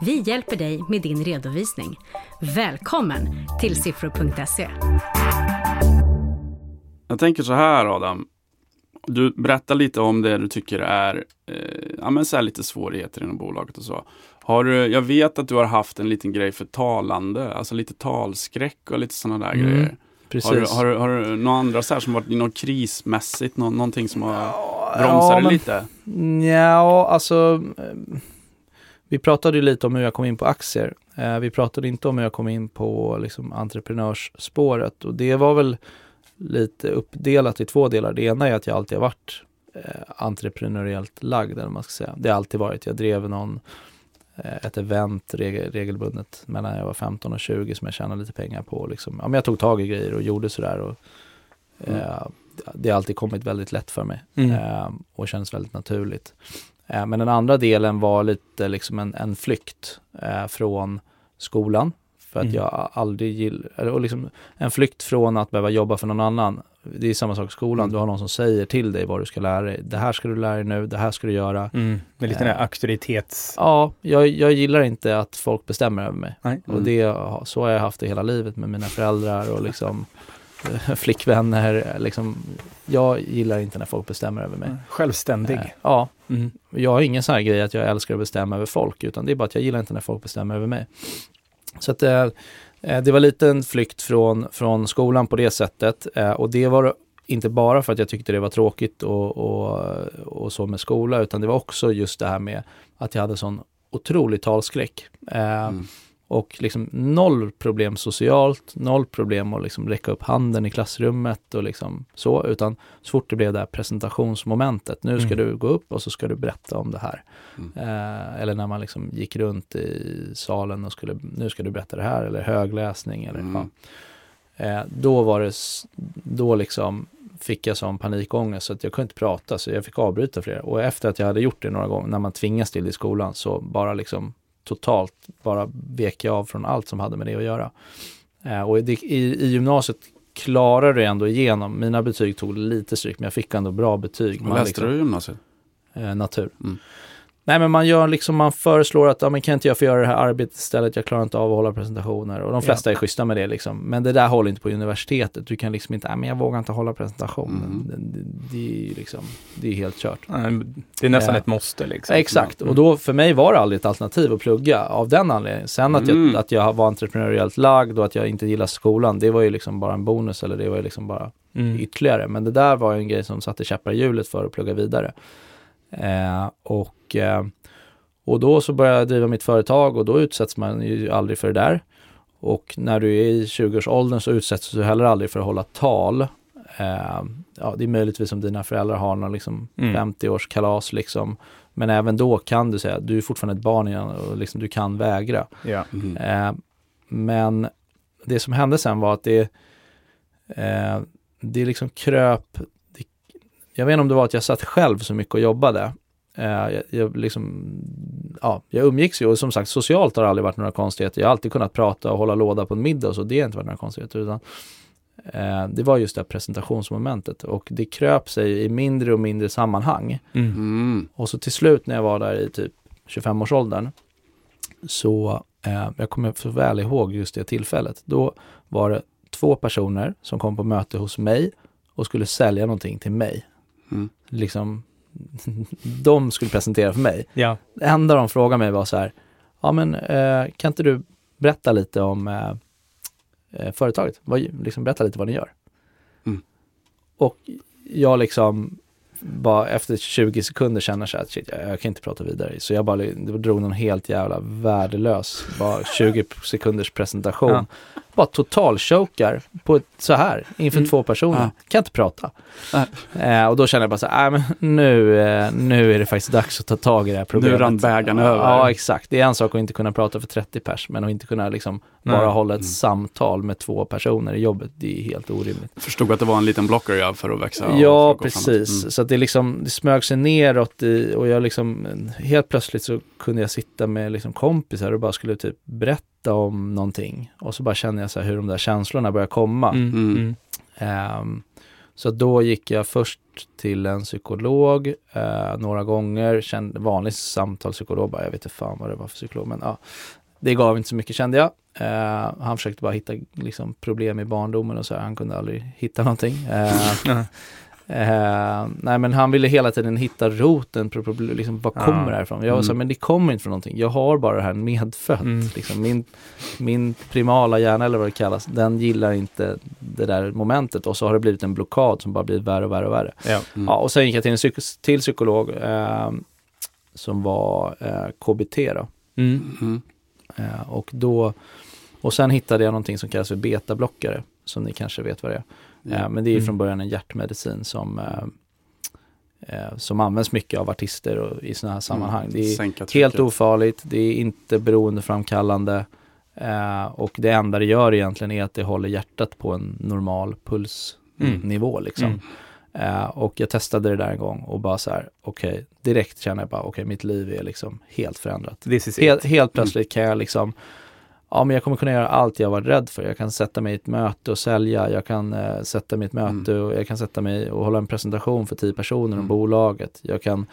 Vi hjälper dig med din redovisning. Välkommen till siffror.se. Jag tänker så här Adam. Du berättar lite om det du tycker är eh, ja, men så här lite svårigheter inom bolaget och så. Har du, jag vet att du har haft en liten grej för talande, alltså lite talskräck och lite sådana där Mm, grejer. Precis. Har du, har, du, har du några andra så här som varit något krismässigt, nå, någonting som har bromsat dig men- lite? Ja, alltså eh, vi pratade ju lite om hur jag kom in på aktier. Eh, vi pratade inte om hur jag kom in på liksom, entreprenörsspåret och det var väl lite uppdelat i två delar. Det ena är att jag alltid har varit eh, entreprenöriellt lagd, eller man ska säga. Det har alltid varit. Jag drev någon, eh, ett event regel, regelbundet mellan jag var 15 och 20 som jag tjänade lite pengar på. Liksom. Ja, men jag tog tag i grejer och gjorde sådär. Och, eh, det har alltid kommit väldigt lätt för mig Mm. eh, och känns väldigt naturligt. Eh, men den andra delen var lite liksom en, en flykt eh, från skolan. För att Mm. jag aldrig gillar, och liksom en flykt från att behöva jobba för någon annan. Det är samma sak i skolan, Mm. du har någon som säger till dig vad du ska lära dig. Det här ska du lära dig nu, det här ska du göra. Mm. Med lite den här auktoritets... Ja, jag, jag gillar inte att folk bestämmer över mig. Nej. Och det, så har jag haft det hela livet med mina föräldrar och liksom eh, flickvänner. Liksom, jag gillar inte när folk bestämmer över mig. Självständig. Eh, Ja, Mm. jag har ingen sån här grej att jag älskar att bestämma över folk, utan det är bara att jag gillar inte när folk bestämmer över mig. Så att eh, eh, det var lite en flykt från, från skolan på det sättet eh, och det var inte bara för att jag tyckte det var tråkigt och, och, och så med skola, utan det var också just det här med att jag hade sån otrolig talskräck. Eh, Mm. Och liksom noll problem socialt, noll problem att liksom räcka upp handen i klassrummet och liksom så, utan så fort det blev det här presentationsmomentet, nu ska Mm. du gå upp och så ska du berätta om det här. Mm. Eh, eller när man liksom gick runt i salen och skulle, nu ska du berätta det här, eller högläsning eller Mm. ja. eh, Då var det, då liksom fick jag sån panikångest så att jag kunde inte prata så jag fick avbryta flera. Och efter att jag hade gjort det några gånger, när man tvingas till det i skolan, så bara liksom totalt bara vek jag av från allt som hade med det att göra. Eh, och i, i gymnasiet klarade jag ändå igenom. Mina betyg tog lite stryk, men jag fick ändå bra betyg. Vad läste liksom- du i gymnasiet? eh, natur. Mm. Nej men man gör liksom, man föreslår att, ja men kan inte jag få göra det här arbetet istället, jag klarar inte av att hålla presentationer. Och de flesta är schyssta med det liksom. Men det där håller inte på universitetet. Du kan liksom inte, nej men jag vågar inte hålla presentationen. Mm. Det, det, det liksom, det är helt kört. Det är nästan Ja. ett måste liksom. Exakt, Mm. och då för mig var det aldrig ett alternativ att plugga av den anledningen. Sen att, Mm. jag, att jag var entreprenöriellt lagd och att jag inte gillar skolan, det var ju liksom bara en bonus eller det var ju liksom bara Mm. ytterligare. Men det där var ju en grej som satte käppar i hjulet för att plugga vidare. Eh, och, eh, och då så började jag driva mitt företag och då utsätts man ju aldrig för det där. Och när du är i 20-årsåldern så utsätts du heller aldrig för att hålla tal. Eh, ja, det är möjligtvis om dina föräldrar har någon liksom Mm. 50-årskalas liksom. Men även då kan du säga, du är fortfarande ett barn igen och liksom, du kan vägra. Ja. Mm. Eh, men det som hände sen var att det, eh, det liksom kröp. Jag vet inte om det var att jag satt själv så mycket och jobbade. Eh, jag, jag, liksom, ja, jag umgicks ju och som sagt socialt har det aldrig varit några konstigheter. Jag har alltid kunnat prata och hålla låda på en middag och så. Det har inte varit några konstigheter. Utan, eh, det var just det här presentationsmomentet och det kröp sig i mindre och mindre sammanhang. Mm. Mm. Och så till slut när jag var där i typ 25-årsåldern så, eh, jag kommer så väl ihåg just det tillfället. Då var det två personer som kom på möte hos mig och skulle sälja någonting till mig. Mm. Liksom, de skulle presentera för mig. Ja. Det enda de frågade mig var så här, ja men eh, kan inte du berätta lite om eh, eh, företaget? Vad, liksom berätta lite vad ni gör. Mm. Och jag liksom bara efter 20 sekunder känner så att shit, jag, jag kan inte prata vidare. Så jag bara drog någon helt jävla värdelös, bara 20 sekunders presentation. Ja. Bara totalchokar på ett, så här inför Mm. två personer. Ja. Kan inte prata. Eh, och då kände jag bara så här, "Nej, men nu, eh, nu är det faktiskt dags att ta tag i det här problemet. rann bägaren över. Ja, exakt. Det är en sak att inte kunna prata för 30 pers, men att inte kunna liksom bara Nej. hålla ett Mm. samtal med två personer i jobbet, det är helt orimligt. Förstod att det var en liten blocker ja, för att växa. Ja, att precis. Mm. Så att det liksom, det smög sig neråt i, och jag liksom, helt plötsligt så kunde jag sitta med liksom kompisar och bara skulle typ berätta om någonting. Och så bara kände jag så här hur de där känslorna började komma. Mm. Ehm, så då gick jag först till en psykolog eh, några gånger, kände, vanlig samtalspsykolog, bara, jag vet inte fan vad det var för psykolog, men ja, det gav inte så mycket kände jag. Eh, han försökte bara hitta liksom, problem i barndomen och så här, han kunde aldrig hitta någonting. Eh, nej men han ville hela tiden hitta roten på liksom, vad Ja. kommer det här ifrån? Jag var så här, Mm. men det kommer inte från någonting. Jag har bara det här medfött. Mm. Liksom, min, min primala hjärna eller vad det kallas, den gillar inte det där momentet och så har det blivit en blockad som bara blir värre och värre och värre. Ja. Mm. Ja, och sen gick jag till en psyk- till psykolog eh, som var eh, KBT då. Mm. Mm. Eh, och då, och sen hittade jag någonting som kallas för betablockare, som ni kanske vet vad det är. Ja. Eh, men det är Mm. från början en hjärtmedicin som, eh, eh, som används mycket av artister och i sådana här sammanhang. Det är helt ofarligt, det är inte beroendeframkallande eh, och det enda det gör egentligen är att det håller hjärtat på en normal pulsnivå. Liksom. Mm. Eh, och jag testade det där en gång och bara så här, okej, direkt känner jag bara, okej, mitt liv är liksom helt förändrat. Helt, helt plötsligt kan jag liksom, ja men jag kommer kunna göra allt jag var rädd för. Jag kan sätta mig i ett möte och sälja, jag kan eh, sätta mig i ett möte och jag kan sätta mig och hålla en presentation för tio personer om Mm. bolaget. Jag kan,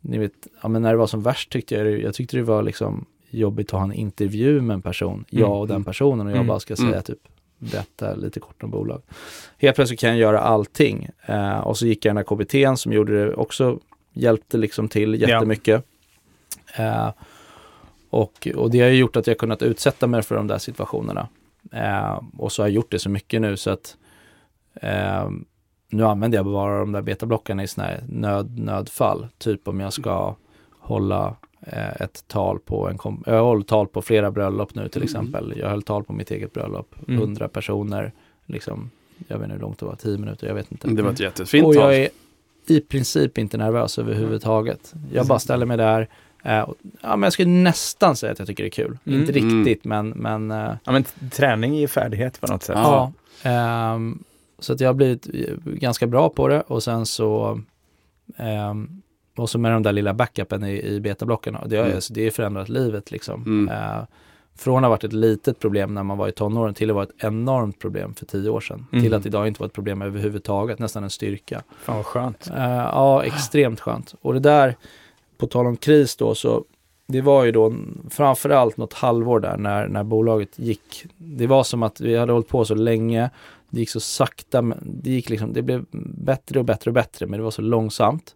ni vet, ja men när det var som värst tyckte jag jag tyckte det var liksom jobbigt att ha en intervju med en person, jag och den Mm. personen och jag Mm. bara ska säga Mm. typ berätta lite kort om bolag. Helt plötsligt kan jag göra allting. Eh, och så gick jag den här KBTn som gjorde det också, hjälpte liksom till Ja. jättemycket. Eh, och, och det har ju gjort att jag kunnat utsätta mig för de där situationerna. Eh, och så har jag gjort det så mycket nu så att eh, nu använder jag bara de där betablockarna i sådana här nöd, nödfall. Typ om jag ska hålla eh, ett tal på en kom- jag håller tal på flera bröllop nu till Mm. exempel. Jag höll tal på mitt eget bröllop. Mm. 100 personer, liksom, jag vet inte hur långt det var, 10 minuter, jag vet inte. Det var ett jättefint och tal. jag är i princip inte nervös överhuvudtaget. Jag bara ställer mig där. Eh, ja, men jag skulle nästan säga att jag tycker det är kul. Mm. Inte Mm. riktigt, men, men eh, Ja, men träning ger färdighet på något sätt. Ja. Ehm, så att jag har blivit eh, ganska bra på det och sen så ehm, och så med de där lilla backupen i, i betablocken, det har Mm. alltså, det har förändrat livet liksom. Mm. Eh, från att ha varit ett litet problem när man var i tonåren till att vara ett enormt problem för tio år sedan. Mm. Till att idag inte vara ett problem överhuvudtaget, nästan en styrka. Fan vad skönt. Eh, ja, extremt skönt. Och det där, på tal om kris då, så det var ju då framförallt något halvår där när, när bolaget gick. Det var som att vi hade hållit på så länge, det gick så sakta, men det gick liksom, det blev bättre och bättre och bättre, men det var så långsamt.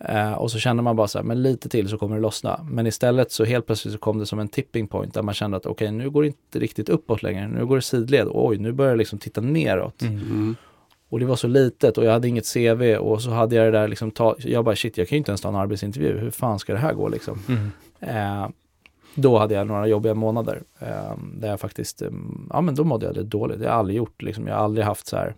Eh, och så kände man bara så här, men lite till så kommer det lossna. Men istället så helt plötsligt så kom det som en tipping point där man kände att okej, nu går det inte riktigt uppåt längre, nu går det sidled, oj, nu börjar det liksom titta neråt. Mm. Och det var så litet och jag hade inget CV och så hade jag det där liksom, ta, jag bara shit, jag kan ju inte ens ta en arbetsintervju, hur fan ska det här gå liksom? Mm. Eh, då hade jag några jobbiga månader eh, där jag faktiskt, eh, ja men då mådde jag lite dåligt. Det har jag aldrig gjort liksom, jag har aldrig haft så här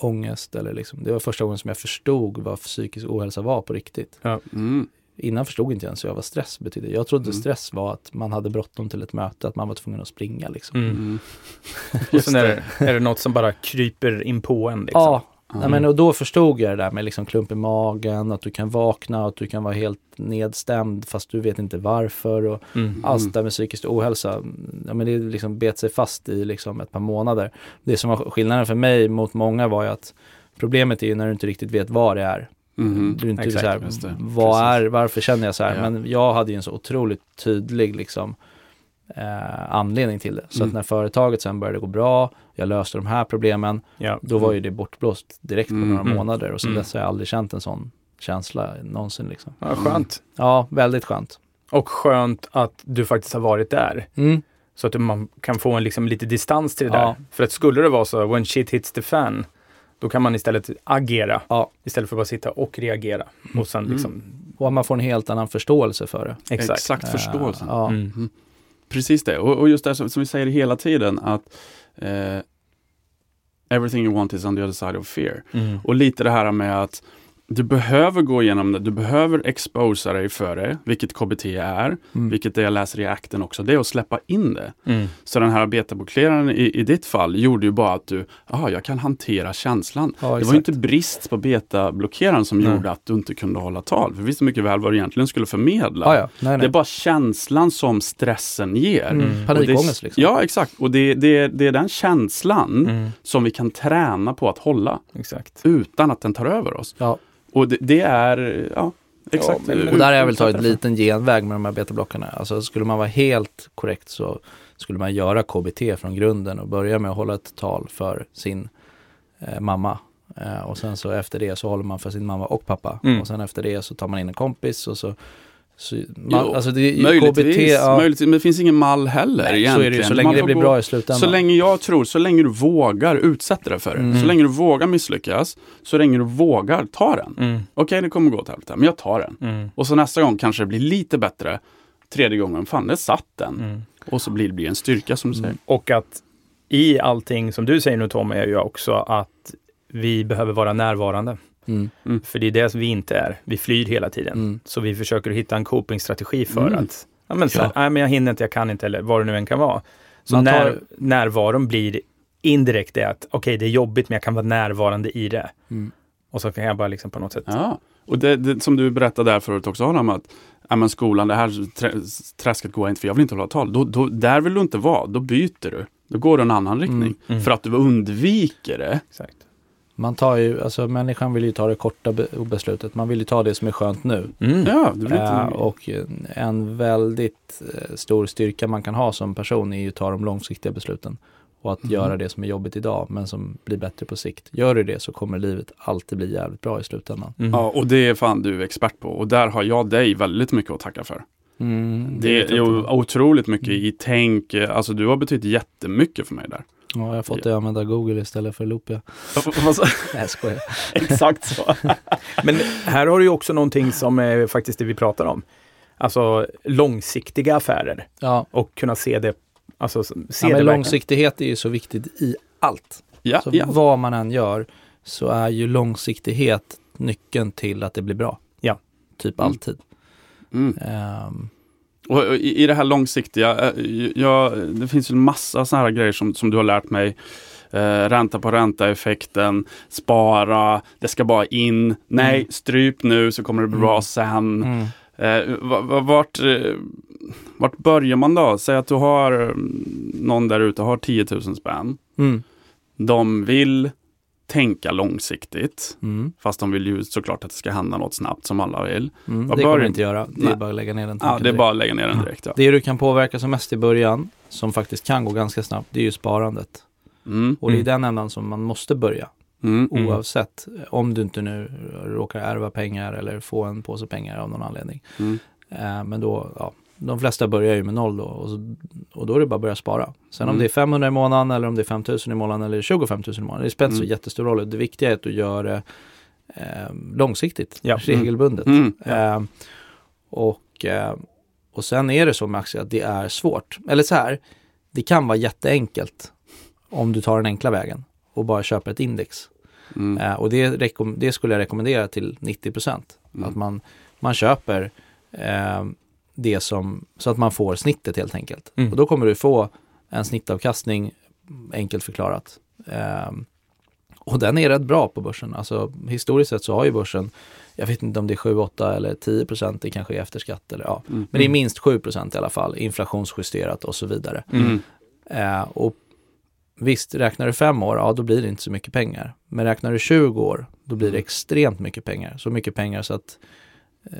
ångest eller liksom, det var första gången som jag förstod vad psykisk ohälsa var på riktigt. Mm. Innan förstod inte jag ens vad stress betydde. Jag trodde Mm. stress var att man hade bråttom till ett möte, att man var tvungen att springa liksom. Mm. Mm. Och sen är det, är det något som bara kryper in på en. Liksom. Ja. Nej, men, och då förstod jag det där med liksom klump i magen, att du kan vakna, att du kan vara helt nedstämd fast du vet inte varför. Och Mm. allt det där med psykisk ohälsa, ja, men det liksom bet sig fast i liksom ett par månader. Det som var skillnaden för mig mot många var ju att problemet är ju när du inte riktigt vet vad det är. Mhm. Du är inte Exakt, så här, det. vad Precis. är, varför känner jag så här? Ja. Men jag hade ju en så otroligt tydlig liksom eh, anledning till det. Så Mm. att när företaget sen började gå bra, jag löste de här problemen, Ja. då var ju det bortblåst direkt på Mm. några Mm. månader och sen Mm. dess har jag aldrig känt en sån känsla någonsin liksom. ja, skönt. Ja, väldigt skönt. Och skönt att du faktiskt har varit där. Mm. Så att man kan få en liksom lite distans till det Ja. där. För att skulle det vara så, when shit hits the fan, då kan man istället agera. Ja. Istället för att bara sitta och reagera. Och sen Mm. liksom, Och att man får en helt annan förståelse för det. exakt. Exakt, förståelsen. Eh, ja. Mm. Precis det, och, och just det som, som vi säger hela tiden att eh, everything you want is on the other side of fear. Mm. Och lite det här med att du behöver gå igenom det, du behöver exposa dig för det, vilket KBT är, Mm. vilket det jag läser i akten också, det är att släppa in det. Mm. Så den här betablockeraren i, i ditt fall gjorde ju bara att du, ja, jag kan hantera känslan. Ja, det var exakt. ju inte brist på betablockeraren som Nej. gjorde att du inte kunde hålla tal. För vi visste mycket väl vad du egentligen skulle förmedla. Ja, ja. Nej, Det nej. är bara känslan som stressen ger. Mm. Panikångest det, liksom. Ja, exakt. Och det, det, det är den känslan Mm. som vi kan träna på att hålla Exakt. utan att den tar över oss. Ja. Och det, det är, ja, exakt. Ja, men- Och där har jag väl tagit en liten genväg med de här betablockarna. Alltså skulle man vara helt korrekt så skulle man göra KBT från grunden och börja med att hålla ett tal för sin eh, mamma. Eh, och sen så efter det så håller man för sin mamma och pappa. Mm. Och sen efter det så tar man in en kompis och så, så man, Jo, alltså det, Möjligtvis, KBT, ja, möjligtvis, men det finns ingen mall heller nej, så egentligen. är det ju så Man länge det blir gå- bra i slutändan. Så länge jag tror, så länge du vågar utsätta dig för det, Mm. så länge du vågar misslyckas, så länge du vågar ta den. Mm. Okej, det kommer gå åt helvete, men jag tar den. Mm. Och så nästa gång kanske det blir lite bättre. Tredje gången, fan det satt den. Mm. Och så blir det en styrka som du säger. Och att i allting som du säger nu Tom, är ju också att vi behöver vara närvarande. Mm, För det är det som vi inte är. Vi flyr hela tiden. mm, Så vi försöker hitta en copingstrategi för Mm. att, ja men så här, nej men jag hinner inte, jag kan inte eller vad det nu än kan vara. Så Man tar- när, närvaron blir indirekt det att, okej det är jobbigt men jag kan vara närvarande i det. mm. Och så kan jag bara liksom på något sätt, Ja, och det, det som du berättade där förut också Adam, att ja, men skolan, det här trä, träsket går jag inte för jag vill inte hålla tal. Då, då, där vill du inte vara, då byter du. Då går du en annan riktning. Mm. För att du undviker det. exakt. Man tar ju, alltså människan vill ju ta det korta be- beslutet. Man vill ju ta det som är skönt nu. Mm. Ja. Eh, och en väldigt eh, stor styrka man kan ha som person är ju att ta de långsiktiga besluten. Och att Mhm. göra det som är jobbigt idag men som blir bättre på sikt. Gör du det så kommer livet alltid bli jävligt bra i slutändan. Mm. Ja, och det är fan du expert på. Och där har jag dig väldigt mycket att tacka för. Mm, Det är ju inte. otroligt mycket i tänk. Alltså du har betytt jättemycket för mig där. Ja, jag har fått att använda Google istället för Loopia. Nej, jag skojar. Exakt så. Men här har du ju också någonting som är faktiskt det vi pratar om. Alltså långsiktiga affärer Ja, och kunna se det. Alltså se ja det långsiktighet är ju så viktigt i allt. Ja, Så ja. vad man än gör så är ju långsiktighet nyckeln till att det blir bra. Ja. Typ Mm. alltid. Mm. Ehm, Och i, i det här långsiktiga, eh, ja, det finns ju en massa sådana här grejer som, som du har lärt mig. Eh, ränta på ränta-effekten, spara, det ska bara in, nej, Mm. stryp nu så kommer det bli Mm. bra sen. mm. Eh, va- va- vart, eh, vart börjar man då? Säg att du har mm, någon där ute har 10 000 spänn. Mm. De vill tänka långsiktigt, Mm. fast de vill ju såklart att det ska hända något snabbt som alla vill. Mm. Det bör- kommer du inte göra. Det är Nej. bara att lägga ner den Ja, det är bara att lägga ner den direkt. Ja. Det du kan påverka som mest i början, som faktiskt kan gå ganska snabbt, det är ju sparandet. Mm, Och det är Mm. den ändan som man måste börja. mm, Mm. Oavsett om du inte nu råkar ärva pengar eller få en påse pengar av någon anledning. Eh, men då, ja, de flesta börjar ju med noll då och, så, och då är det bara att börja spara. Sen om Mm. det är 500 i månaden eller om det är 5000 i månaden eller 25 000 i månaden, det spelar inte så Mm. jättestor roll. Det viktiga är att du gör det eh, långsiktigt, Ja. regelbundet. Mm. Eh, och, eh, och sen är det så med aktier att det är svårt. Eller så här, det kan vara jätteenkelt om du tar den enkla vägen och bara köper ett index. Mm. Eh, och det, det skulle jag rekommendera till 90 procent. Mm. Att man, man köper eh, det som, så att man får snittet helt enkelt. Mm. Och då kommer du få en snittavkastning, enkelt förklarat. Eh, och den är rätt bra på börsen. Alltså historiskt sett så har ju börsen, jag vet inte om det är 7, 8 eller 10 procent, det kanske är efter skatt eller ja. Mm. Men det är minst 7 procent i alla fall, inflationsjusterat och så vidare. Mm. Eh, och visst, räknar du fem år, ja då blir det inte så mycket pengar. Men räknar du 20 år, då blir det extremt mycket pengar. Så mycket pengar så att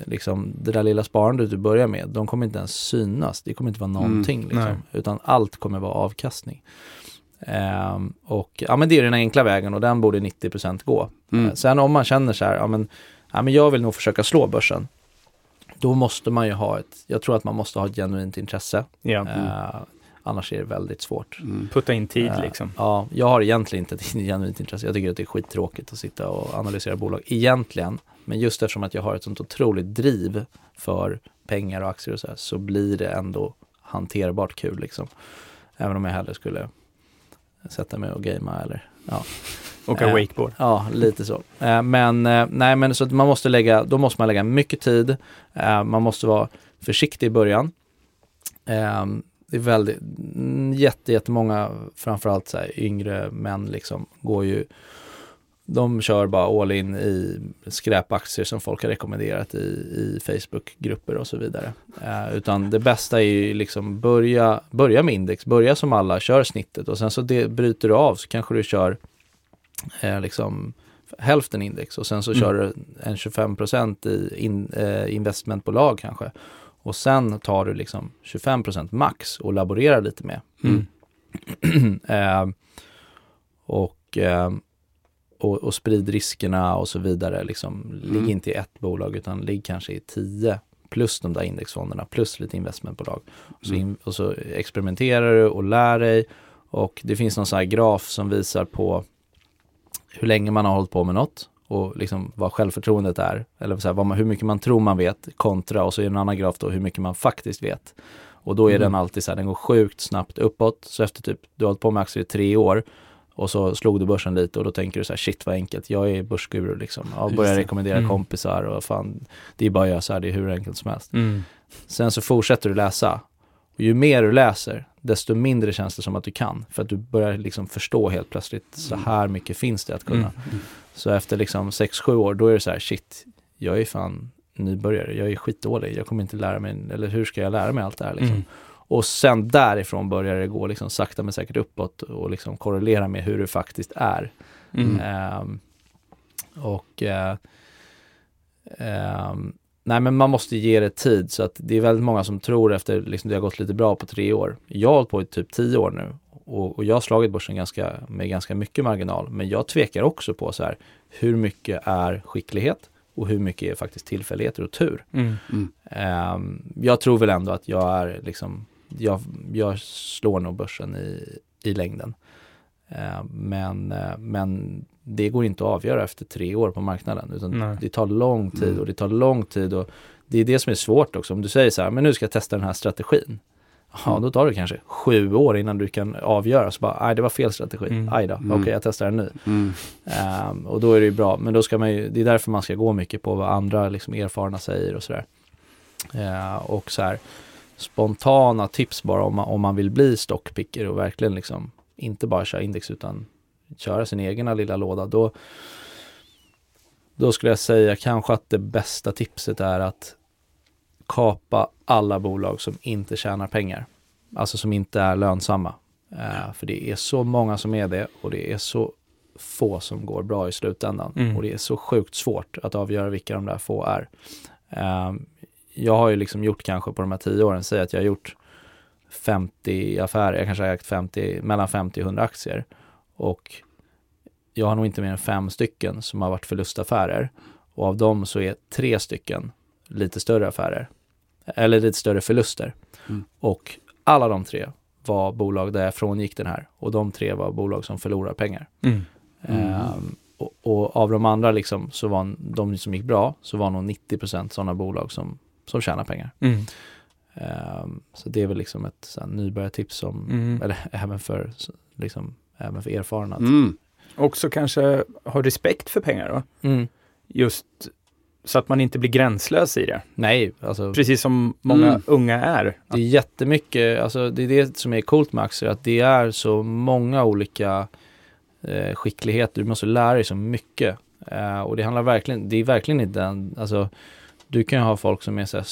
liksom, det där lilla sparandet du börjar med, de kommer inte ens synas. Det kommer inte vara någonting. nej. liksom, utan allt kommer vara avkastning. Ehm, och ja, men det är den enkla vägen och den borde 90% gå. Mm. Eh, Sen om man känner så här, ja men, ja men jag vill nog försöka slå börsen. Då måste man ju ha ett, jag tror att man måste ha ett genuint intresse. Ja. Eh, annars är det väldigt svårt. Mm. Putta in tid Eh, liksom. Ja, jag har egentligen inte ett genuint intresse. Jag tycker att det är skittråkigt att sitta och analysera bolag egentligen. Men just eftersom att jag har ett sånt otroligt driv för pengar och aktier och så här, så blir det ändå hanterbart kul liksom. Även om jag hellre skulle sätta mig och gamea eller ja. Åka eh, wakeboard. Ja, lite så. Eh, Men eh, nej, men så att man måste lägga, då måste man lägga mycket tid. Eh, Man måste vara försiktig i början. Eh, Det är väldigt, mm, jätte, jättemånga, framförallt så här yngre män liksom, går ju de kör bara all in i skräpaktier som folk har rekommenderat i, i Facebookgrupper och så vidare. Eh, utan det bästa är ju liksom börja, börja med index, börja som alla, kör snittet och sen så det, bryter du av så kanske du kör eh, liksom hälften index och sen så Mm. kör du en 25% i in, eh, investmentbolag kanske. Och sen tar du liksom 25% max och laborerar lite med. Mm. eh, och, eh, och, och sprid riskerna och så vidare. Liksom, Mm. Ligg inte i ett bolag utan ligg kanske i tio plus de där indexfonderna plus lite investmentbolag. Så Mm. in, och så experimenterar du och lär dig och det finns någon sån här graf som visar på hur länge man har hållit på med något och liksom vad självförtroendet är. Eller så här, vad man, hur mycket man tror man vet kontra och så är det en annan graf då hur mycket man faktiskt vet. Och då är Mm. den alltid så här, den går sjukt snabbt uppåt. Så efter typ, du har hållit på med aktier i tre år och så slog du börsen lite och då tänker du så här, shit vad enkelt, jag är börsguru liksom. Jag börjar rekommendera Mm. kompisar och fan, det är bara att göra så här, det är hur enkelt som helst. Mm. Sen så fortsätter du läsa. Och ju mer du läser, desto mindre känns det som att du kan. För att du börjar liksom förstå helt plötsligt, så här mycket finns det att kunna. Mm. Så efter liksom 6-7 år, då är det så här, shit, jag är fan nybörjare, jag är skitdålig, jag kommer inte lära mig, eller hur ska jag lära mig allt det här liksom. Och sen därifrån börjar det gå liksom sakta men säkert uppåt och liksom korrelera med hur det faktiskt är. Mm. Ehm, och eh, ehm, nej men man måste ge det tid så att det är väldigt många som tror efter liksom det har gått lite bra på tre år. Jag har hållit på i typ tio år nu och, och jag har slagit börsen ganska, med ganska mycket marginal. Men jag tvekar också på så här hur mycket är skicklighet och hur mycket är faktiskt tillfälligheter och tur. Mm. Mm. Ehm, jag tror väl ändå att jag är liksom, jag, jag slår nog börsen i, i längden. Eh, men, eh, men det går inte att avgöra efter tre år på marknaden utan Nej. det tar lång tid Mm. och det tar lång tid och det är det som är svårt också. Om du säger så här, men nu ska jag testa den här strategin. Ja, Mm. då tar det kanske sju år innan du kan avgöra. Så bara, nej det var fel strategi. Mm. Aj då, Mm. okej jag testar en ny. Mm. Ehm, och då är det ju bra, men då ska man ju, det är därför man ska gå mycket på vad andra liksom, erfarna säger och sådär. Ehm, och så här spontana tips bara om man, om man vill bli stockpicker och verkligen liksom inte bara köra index utan köra sin egna lilla låda. Då, då skulle jag säga kanske att det bästa tipset är att kapa alla bolag som inte tjänar pengar. Alltså som inte är lönsamma. Eh, för det är så många som är det och det är så få som går bra i slutändan. Mm. Och det är så sjukt svårt att avgöra vilka de där få är. Eh, jag har ju liksom gjort kanske på de här tio åren, säg att jag har gjort 50 affärer, jag kanske har ägt 50, mellan 50 och 100 aktier. Och jag har nog inte mer än fem stycken som har varit förlustaffärer. Och av dem så är tre stycken lite större affärer. Eller lite större förluster. Mm. Och alla de tre var bolag där jag frångick den här. Och de tre var bolag som förlorar pengar. Mm. Mm. Ehm, och, och av de andra liksom, så var de som gick bra, så var nog 90% sådana bolag som, som tjänar pengar. Mm. Ehm, så det är väl liksom ett så här, nybörjartips som, Mm. eller även för, liksom, även för erfarna. Mm. Också kanske ha respekt för pengar då. Mm. Just så att man inte blir gränslös i det. Nej, alltså Precis som många Mm. unga är. det är jättemycket, alltså det är det som är coolt med aktier, att det är så många olika eh, skickligheter, du måste lära dig så mycket. Eh, och det handlar verkligen, det är verkligen inte den, alltså du kan ju ha folk som är så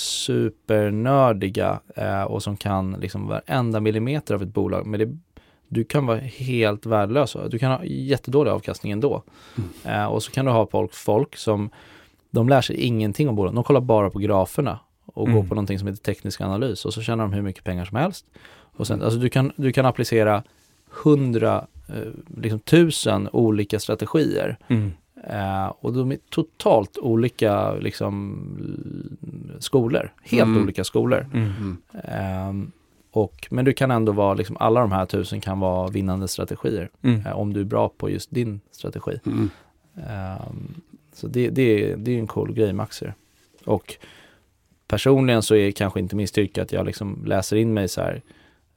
supernördiga eh, och som kan liksom varenda millimeter av ett bolag, men det, du kan vara helt värdelös. Du kan ha jättedålig avkastning ändå. Eh, och så kan du ha folk, folk som, de lär sig ingenting om bolagen, de kollar bara på graferna och Mm. går på någonting som heter teknisk analys och så tjänar de hur mycket pengar som helst. Och sen, alltså du kan, du kan applicera hundra, eh, liksom tusen olika strategier Mm. Eh, och de är totalt olika liksom skolor, helt Mm. olika skolor. Mm. Ehm, och, men du kan ändå vara, liksom, alla de här tusen kan vara vinnande strategier Mm. eh, om du är bra på just din strategi. Mm. Ehm, så det, det, är- det är en cool grej med aktier. Och personligen så är kanske inte min styrka att jag liksom läser in mig så här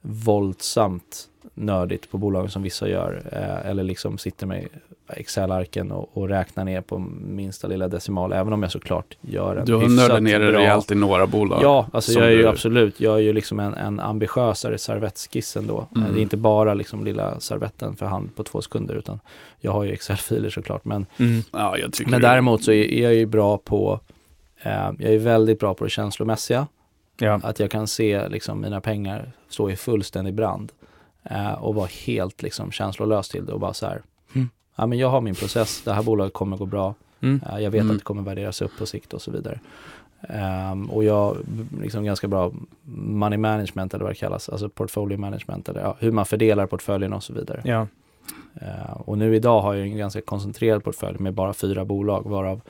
våldsamt nördigt på bolagen som vissa gör. Eh, eller liksom sitter med Excel-arken och, och räknar ner på minsta lilla decimal. Även om jag såklart gör en Du har nördat ner bra- rejält i några bolag. Ja, alltså jag är ju du- absolut, jag är ju liksom en, en ambitiösare servettskiss ändå. Mm. Det är inte bara liksom lilla servetten för hand på två sekunder utan jag har ju Excel-filer såklart. Men, Mm. Ja, men det- däremot så är, är jag ju bra på, eh, jag är väldigt bra på det känslomässiga. Ja. Att jag kan se liksom mina pengar stå i fullständig brand eh, och vara helt liksom känslolös till det och bara så här, "Hm, ja men jag har min process, det här bolaget kommer gå bra. Mm. Eh, Jag vet Mm. att det kommer värderas upp på sikt och så vidare. Ehm, och jag liksom ganska bra money management eller vad det kallas, alltså portfolio management eller ja, hur man fördelar portföljen och så vidare. Ja. Eh, och nu idag har jag en ganska koncentrerad portfölj med bara fyra bolag varav,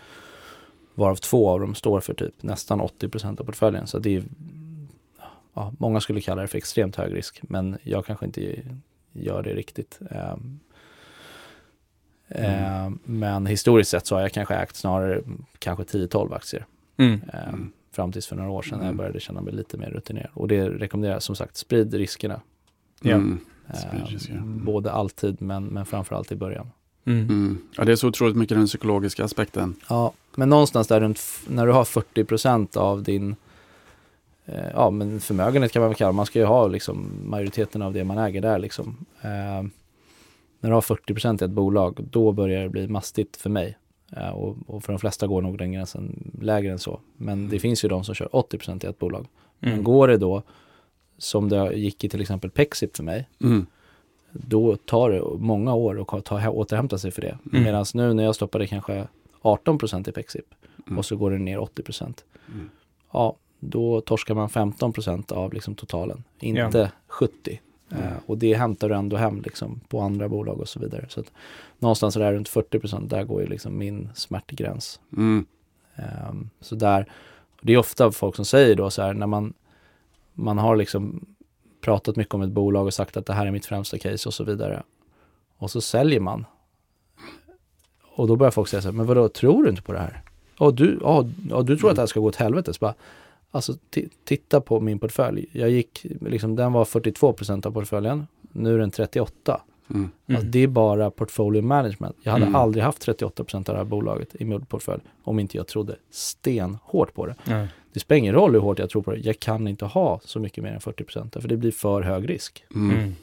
varav två av dem står för typ nästan 80% av portföljen. Så det är, ja, många skulle kalla det för extremt hög risk men jag kanske inte gör det riktigt. Ehm, Mm. Eh, Men historiskt sett så har jag kanske ägt snarare kanske 10-12 aktier. Mm. eh, Mm. Fram tills för några år sedan när jag Mm. började känna mig lite mer rutinerad. Och det rekommenderar jag som sagt, sprid riskerna. Mm. Eh, Sprid riskerna. Både alltid men, men framförallt i början. Mm. Mm. Ja, det är så otroligt mycket den psykologiska aspekten. Ja, men någonstans där runt, när du har 40% av din eh, ja, men förmögenhet kan man väl kalla. Man ska ju ha liksom majoriteten av det man äger där liksom. När du har 40% i ett bolag, då börjar det bli mastigt för mig. Eh, och, och för de flesta går nog den gränsen lägre än så. Men det finns ju de som kör 80% i ett bolag. Men Mm. går det då, som det gick i till exempel Pexip för mig, Mm. då tar det många år att ta, återhämta sig för det. Mm. Medan nu när jag stoppade kanske 18% i Pexip Mm. och så går det ner 80%. Mm. Ja, då torskar man 15% av liksom totalen, inte 70%. Mm. Eh, och det hämtar du ändå hem liksom på andra bolag och så vidare. Så att någonstans där runt 40% där går ju liksom min smärtgräns. Mm. Ehm, så där, det är ofta folk som säger då så här när man, man har liksom pratat mycket om ett bolag och sagt att det här är mitt främsta case och så vidare. och så säljer man. Och då börjar folk säga så här, men vadå, tror du inte på det här? Och du, ja, ja, du tror att det här ska gå åt helvete? Så bara, alltså titta på min portfölj. Jag gick, liksom, den var 42% av portföljen. Nu är den 38. Mm. Alltså, det är bara portfolio management. Jag hade mm. aldrig haft 38% av det här bolaget i min portfölj om inte jag trodde stenhårt på det. Mm. Det spelar ingen roll hur hårt jag tror på det. Jag kan inte ha så mycket mer än 40% för det blir för hög risk. Mm. mm.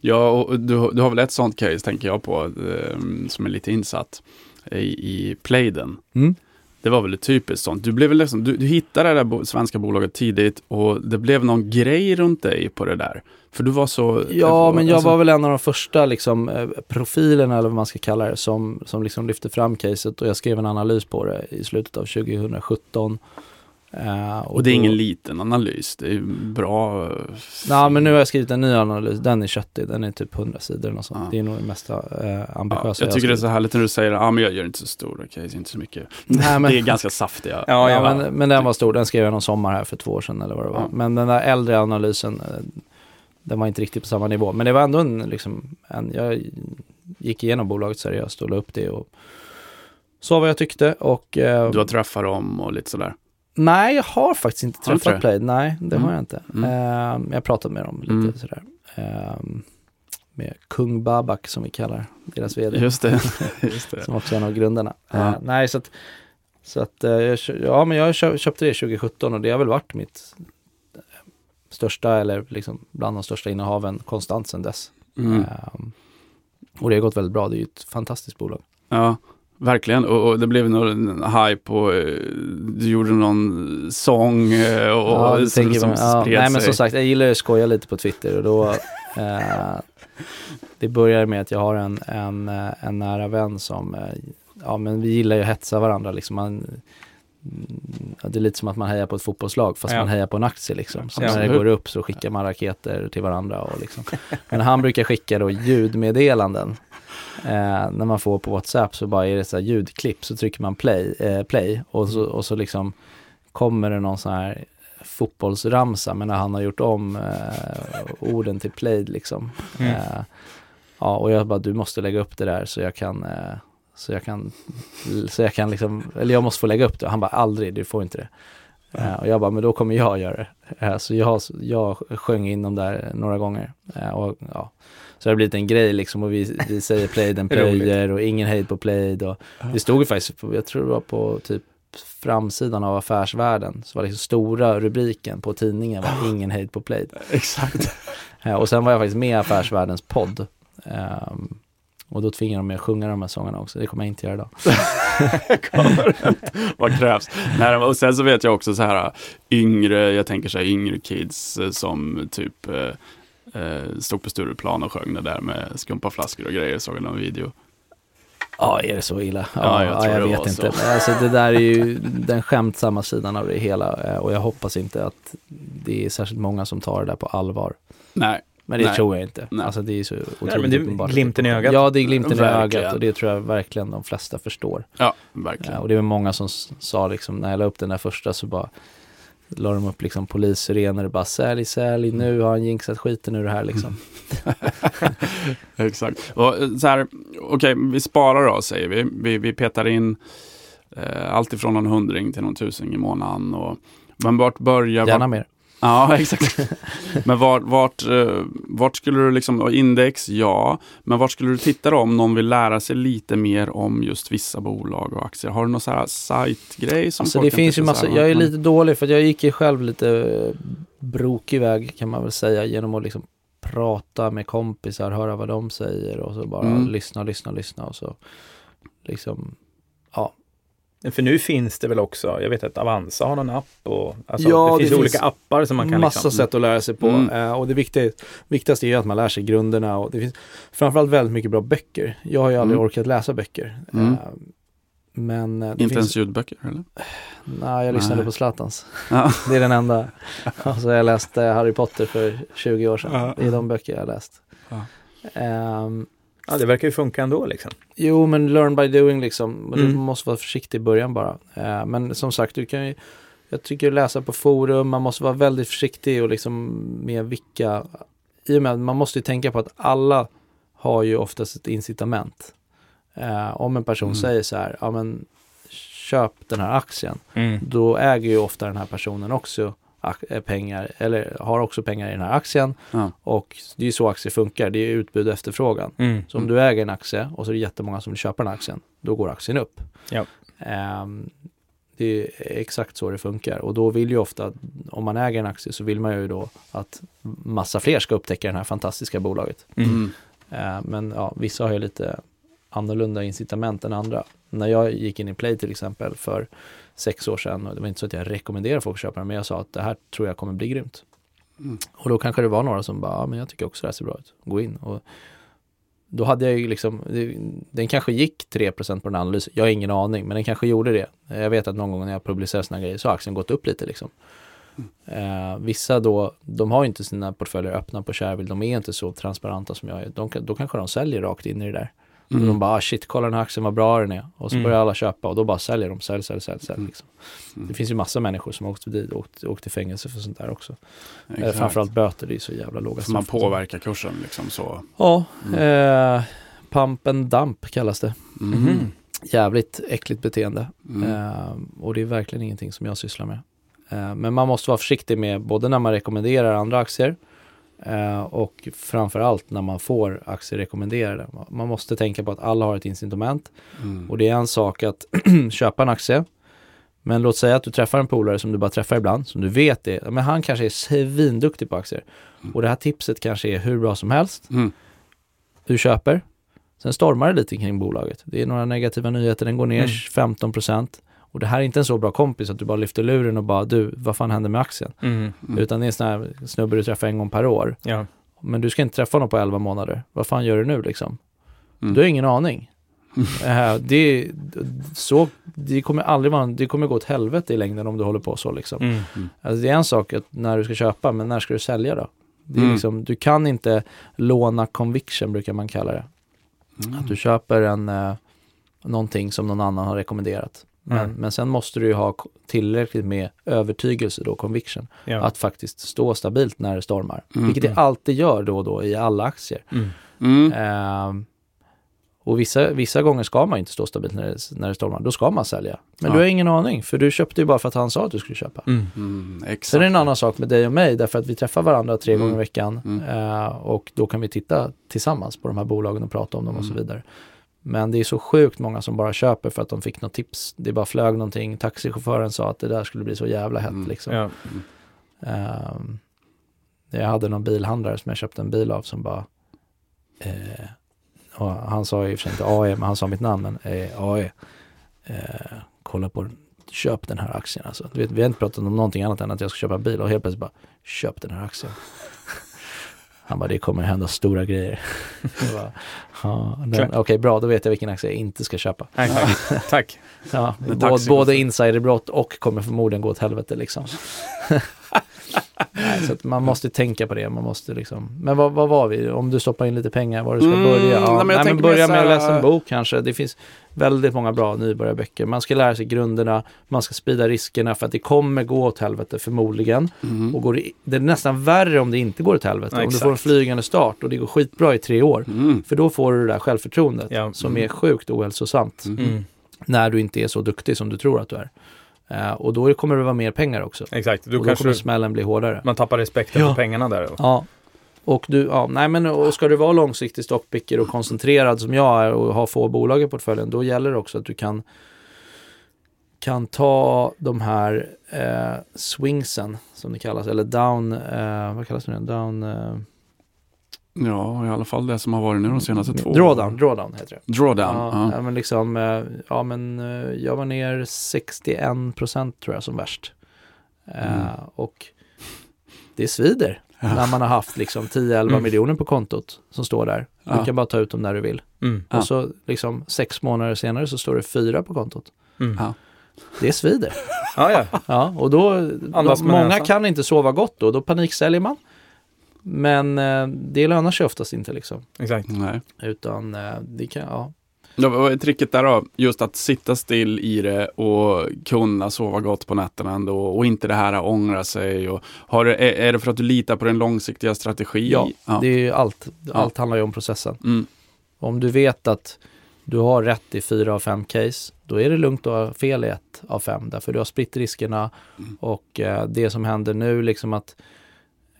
Ja, och du, du har väl ett sånt case tänker jag på eh, som är lite insatt i, i Playden. Det var väl typiskt sånt. Du, blev väl liksom, du, du hittade det där svenska bolaget tidigt och det blev någon grej runt dig på det där. För du var så... Ja, men jag alltså... var väl en av de första liksom, eh, profilerna, eller vad man ska kalla det, som, som liksom lyfte fram caset och jag skrev en analys på det i slutet av 2017. Uh, och, och, det är då... ingen liten analys, det är bra. Nej, men nu har jag skrivit en ny analys, den är köttig, den är typ 100 sidor och sånt. Ja. Det är nog det mesta uh, ambitiösa ja, Jag tycker jag det är så härligt när du säger, ja men jag gör inte så stor case, inte så mycket. Nej, men... det är ganska saftiga. Ja, ja men, men, den var stor, den skrev jag någon sommar här för två år sedan eller vad det var. Men den där äldre analysen, eh, den var inte riktigt på samma nivå. Men det var ändå en, liksom, en jag gick igenom bolaget seriöst och la upp det och sa vad jag tyckte och... Eh, du har träffat dem och lite sådär? Nej, jag har faktiskt inte träffat Plaid. Nej, det mm. har jag inte. Mm. Uh, jag har pratat med dem lite mm. sådär. Uh, med Kung Babak som vi kallar deras vd. Just det. Just det. som också är en av grundarna. Ja. Uh, nej, så att, så att uh, ja, men jag köpte det 2017 och det har väl varit mitt största eller liksom bland de största innehaven konstant sedan dess. Mm. Och det har gått väldigt bra. Det är ju ett fantastiskt bolag. Ja, Verkligen, och, och, det blev någon hype och eh, du gjorde någon sång eh, och ja, det som, som ja, Nej men som sagt, jag gillar att skoja lite på Twitter och då eh, Det börjar med att jag har en, en, eh, en nära vän som Ja men vi gillar ju att hetsa varandra liksom. Man, det är lite som att man hejar på ett fotbollslag fast ja. man hejar på en aktie liksom. Så ja. när det går upp så skickar man raketer till varandra och liksom. Men han brukar skicka då ljudmeddelanden Eh, när man får på WhatsApp så bara är det så här ljudklipp så trycker man play, eh, play och, så, och så liksom kommer det någon sån här fotbollsramsa men när han har gjort om eh, orden till play liksom. Mm. Eh, ja och jag bara du måste lägga upp det där så jag kan eh, så jag kan, så jag kan liksom, eller jag måste få lägga upp det. Han bara aldrig, du får inte det. Mm. och jag bara, men då kommer jag göra det. så jag, jag sjöng in dem där några gånger. och, ja. Så det har blivit en grej liksom och vi, vi säger play den player och ingen hejd på play. Och det stod ju faktiskt, på, jag tror det var på typ framsidan av Affärsvärlden, så var det liksom stora rubriken på tidningen var ingen hejd på play. Exakt. och sen var jag faktiskt med i Affärsvärldens podd. Um, och då tvingar de mig att sjunga de här sångerna också. Det kommer jag inte göra idag. Vad krävs? Nej, och sen så vet jag också så här yngre, jag tänker så här yngre kids eh, som typ eh, eh, stod på Stureplan och sjöng det där med skumpaflaskor och grejer, såg jag någon video. Ja, är det så illa? Ja, ja jag, ja, jag vet inte. Så. Alltså, det där är ju den skämtsamma sidan av det hela eh, och jag hoppas inte att det är särskilt många som tar det där på allvar. Nej. Men det Nej. tror jag inte. Nej. Alltså det är så otroligt Nej, men det är glimten i ögat. Ja, det är glimten i ögat och det tror jag verkligen de flesta förstår. Ja, verkligen. och det är många som sa liksom, när jag la upp den där första så bara la de upp liksom polissirener och bara sälj, sälj, nu har han jinxat skiten ur det här liksom. Exakt. Och så här, okej, okay, vi sparar då säger vi. Vi, vi petar in eh, allt ifrån någon hundring till någon tusing i månaden. Och, men vart börjar... Gärna vart, mer. Ja, exakt. men vart, vart, eh, vart skulle du liksom, index, ja, men vart skulle du titta då om någon vill lära sig lite mer om just vissa bolag och aktier? Har du någon sån här sajtgrej som alltså, det finns ju massa, Jag är lite dålig för jag gick ju själv lite brokig väg kan man väl säga genom att liksom prata med kompisar, höra vad de säger och så bara mm. lyssna, lyssna, lyssna och så liksom, ja, för nu finns det väl också, jag vet att Avanza har någon app och alltså, ja, det, finns det olika finns appar som man kan Massa liksom... sätt att lära sig på mm. uh, och det viktiga, viktigaste är att man lär sig grunderna och det finns framförallt väldigt mycket bra böcker. Jag har ju aldrig mm. orkat läsa böcker. Mm. Uh, men, uh, Inte finns... ens ljudböcker eller? Nej, jag lyssnade Nej. på Zlatans. Ja. Det är den enda. alltså, jag läste Harry Potter för 20 år sedan. Ja. Det är de böcker jag har läst. Ja. Um, Ja, det verkar ju funka ändå liksom. Jo, men learn by doing liksom. Mm. Du måste vara försiktig i början bara. Eh, men som sagt, du kan ju, jag tycker läsa på forum, man måste vara väldigt försiktig och liksom med vilka, i och med att man måste ju tänka på att alla har ju oftast ett incitament. Eh, om en person Mm. säger så här, ja men köp den här aktien, Mm. då äger ju ofta den här personen också pengar, eller har också pengar i den här aktien. Ja. Och det är ju så aktier funkar, det är utbud och efterfrågan. Mm. Så om du äger en aktie och så är det jättemånga som vill köpa den här aktien, då går aktien upp. Ja. Ehm, det är exakt så det funkar och då vill ju ofta, om man äger en aktie så vill man ju då att massa fler ska upptäcka det här fantastiska bolaget. Mm. Ehm, men ja, vissa har ju lite annorlunda incitament än andra. När jag gick in i Play till exempel för sex år sedan, och det var inte så att jag rekommenderade folk att köpa den, men jag sa att det här tror jag kommer bli grymt. Mm. Och då kanske det var några som bara, ja men jag tycker också det här ser bra ut, gå in. Och då hade jag ju liksom, den kanske gick 3% på den analysen, jag har ingen aning, men den kanske gjorde det. Jag vet att någon gång när jag publicerar sådana grejer så har aktien gått upp lite liksom. Eh, vissa då, de har ju inte sina portföljer öppna på Shareville, de är inte så transparenta som jag är. De, då kanske de säljer rakt in i det där. Och Mm. de bara, ah, shit, kolla den här aktien vad bra den är. Och så Mm. börjar alla köpa och då bara säljer de, sälj, sälj, sälj, sälj. Mm. Liksom. Mm. Det finns ju massa människor som har åkt dit och åkt, åkt i fängelse för sånt där också. Eh, framförallt böter, det är så jävla låga För man straff. påverkar kursen liksom så. Ja, Mm. eh, pump and dump kallas det. Mm. Mhm. Jävligt äckligt beteende. Mm. Eh, och det är verkligen ingenting som jag sysslar med. Eh, men man måste vara försiktig med både när man rekommenderar andra aktier eh, och framförallt när man får aktier rekommenderade. Man måste tänka på att alla har ett incitament Mm. och det är en sak att köpa en aktie. Men låt säga att du träffar en polare som du bara träffar ibland, som du vet är, men han kanske är svinduktig på aktier. Mm. Och det här tipset kanske är hur bra som helst. Mm. Du köper, sen stormar det lite kring bolaget. Det är några negativa nyheter, den går ner Mm. 15%. Och det här är inte en så bra kompis att du bara lyfter luren och bara du, vad fan händer med aktien? Mm. Mm. Utan det är en sån här snubbe du träffar en gång per år. Ja. Men du ska inte träffa honom på 11 månader. Vad fan gör du nu liksom? Mm. Du har ingen aning. Eh, det, så, det kommer aldrig vara, det kommer gå åt helvete i längden om du håller på så liksom. Mm. Alltså det är en sak att när du ska köpa, men när ska du sälja då? Det är Mm. liksom, du kan inte låna conviction brukar man kalla det. Mm. Att du köper en, eh, någonting som någon annan har rekommenderat. Men, Mm. men sen måste du ju ha tillräckligt med övertygelse då, conviction, Ja. att faktiskt stå stabilt när det stormar. Mm. Vilket det alltid gör då och då i alla aktier. Mm. Mm. Ehm, och vissa, vissa gånger ska man inte stå stabilt när det, när det stormar. Då ska man sälja. Men Ja. du har ingen aning, för du köpte ju bara för att han sa att du skulle köpa. Mm. Mm. Exakt. Sen är det en annan sak med dig och mig, därför att vi träffar varandra tre Mm. gånger i veckan. Mm. eh, och då kan vi titta tillsammans på de här bolagen och prata om dem och så Mm. vidare. Men det är så sjukt många som bara köper för att de fick något tips. Det bara flög någonting. Taxichauffören sa att det där skulle bli så jävla hett Mm. liksom. Ja. Ehm, jag hade någon bilhandlare som jag köpte en bil av som bara eh, och han sa och för sig inte AE, men han sa mitt namn, men eh, AE. Eh, kolla på den. Köp den här aktien alltså. Du vet, vi har inte pratat om någonting annat än att jag ska köpa en bil och helt plötsligt bara köp den här aktien. Han bara, det kommer hända stora grejer. Ja. Okej, bra, då vet jag vilken aktie jag inte ska köpa. Nej, tack. tack. Ja, både, både insiderbrott och kommer förmodligen gå åt helvete liksom. Nej, så man måste tänka på det. Man måste liksom. Men vad, vad var vi? Om du stoppar in lite pengar, var du ska Mm, börja? Ja, nej, men nej, men börja med att läsa en bok kanske. Det finns väldigt många bra nybörjarböcker. Man ska lära sig grunderna, man ska sprida riskerna för att det kommer gå åt helvete förmodligen. Mm. Och går det, det är nästan värre om det inte går åt helvete. Ja, om du får en flygande start och det går skitbra i tre år. Mm. För då får du det där självförtroendet Ja. som är sjukt ohälsosamt Mm. Mm. när du inte är så duktig som du tror att du är. Eh, och då kommer det vara mer pengar också. Exakt, och då då kanske kommer du, smällen bli hårdare. man tappar respekten Ja. för pengarna där. Ja. Och du, ja, nej men och ska du vara långsiktig stockpicker och koncentrerad som jag är och ha få bolag i portföljen, då gäller det också att du kan kan ta de här eh, swingsen som det kallas, eller down, eh, vad kallas det nu? Down, eh, Ja, i alla fall det som har varit nu de senaste två drawdown, drawdown heter det. Drawdown. Ja, Ja. ja, men liksom, eh, ja men eh, jag var ner 61 procent tror jag som värst. Eh, Mm. Och det svider när man har haft liksom 10-11 Mm. miljoner på kontot som står där. Du Ja. kan bara ta ut dem när du vill. Mm. Ja. Och så liksom sex månader senare så står det fyra på kontot. Mm. Ja. Det svider. Ja, ja. Ja, och då, då många näsan. kan inte sova gott då, då paniksäljer man. Men eh, det lönar sig oftast inte liksom. Exakt. Nej. Utan eh, det kan, ja. Ja, vad är tricket där då? Just att sitta still i det och kunna sova gott på nätterna ändå och inte det här att ångra sig. Och har, är, är det för att du litar på den långsiktiga strategin? Ja, ja. det är ju allt. Ja. Allt handlar ju om processen. Mm. Om du vet att du har rätt i fyra av fem case, då är det lugnt att ha fel i ett av fem. Därför du har spritt riskerna Mm. och eh, det som händer nu, liksom att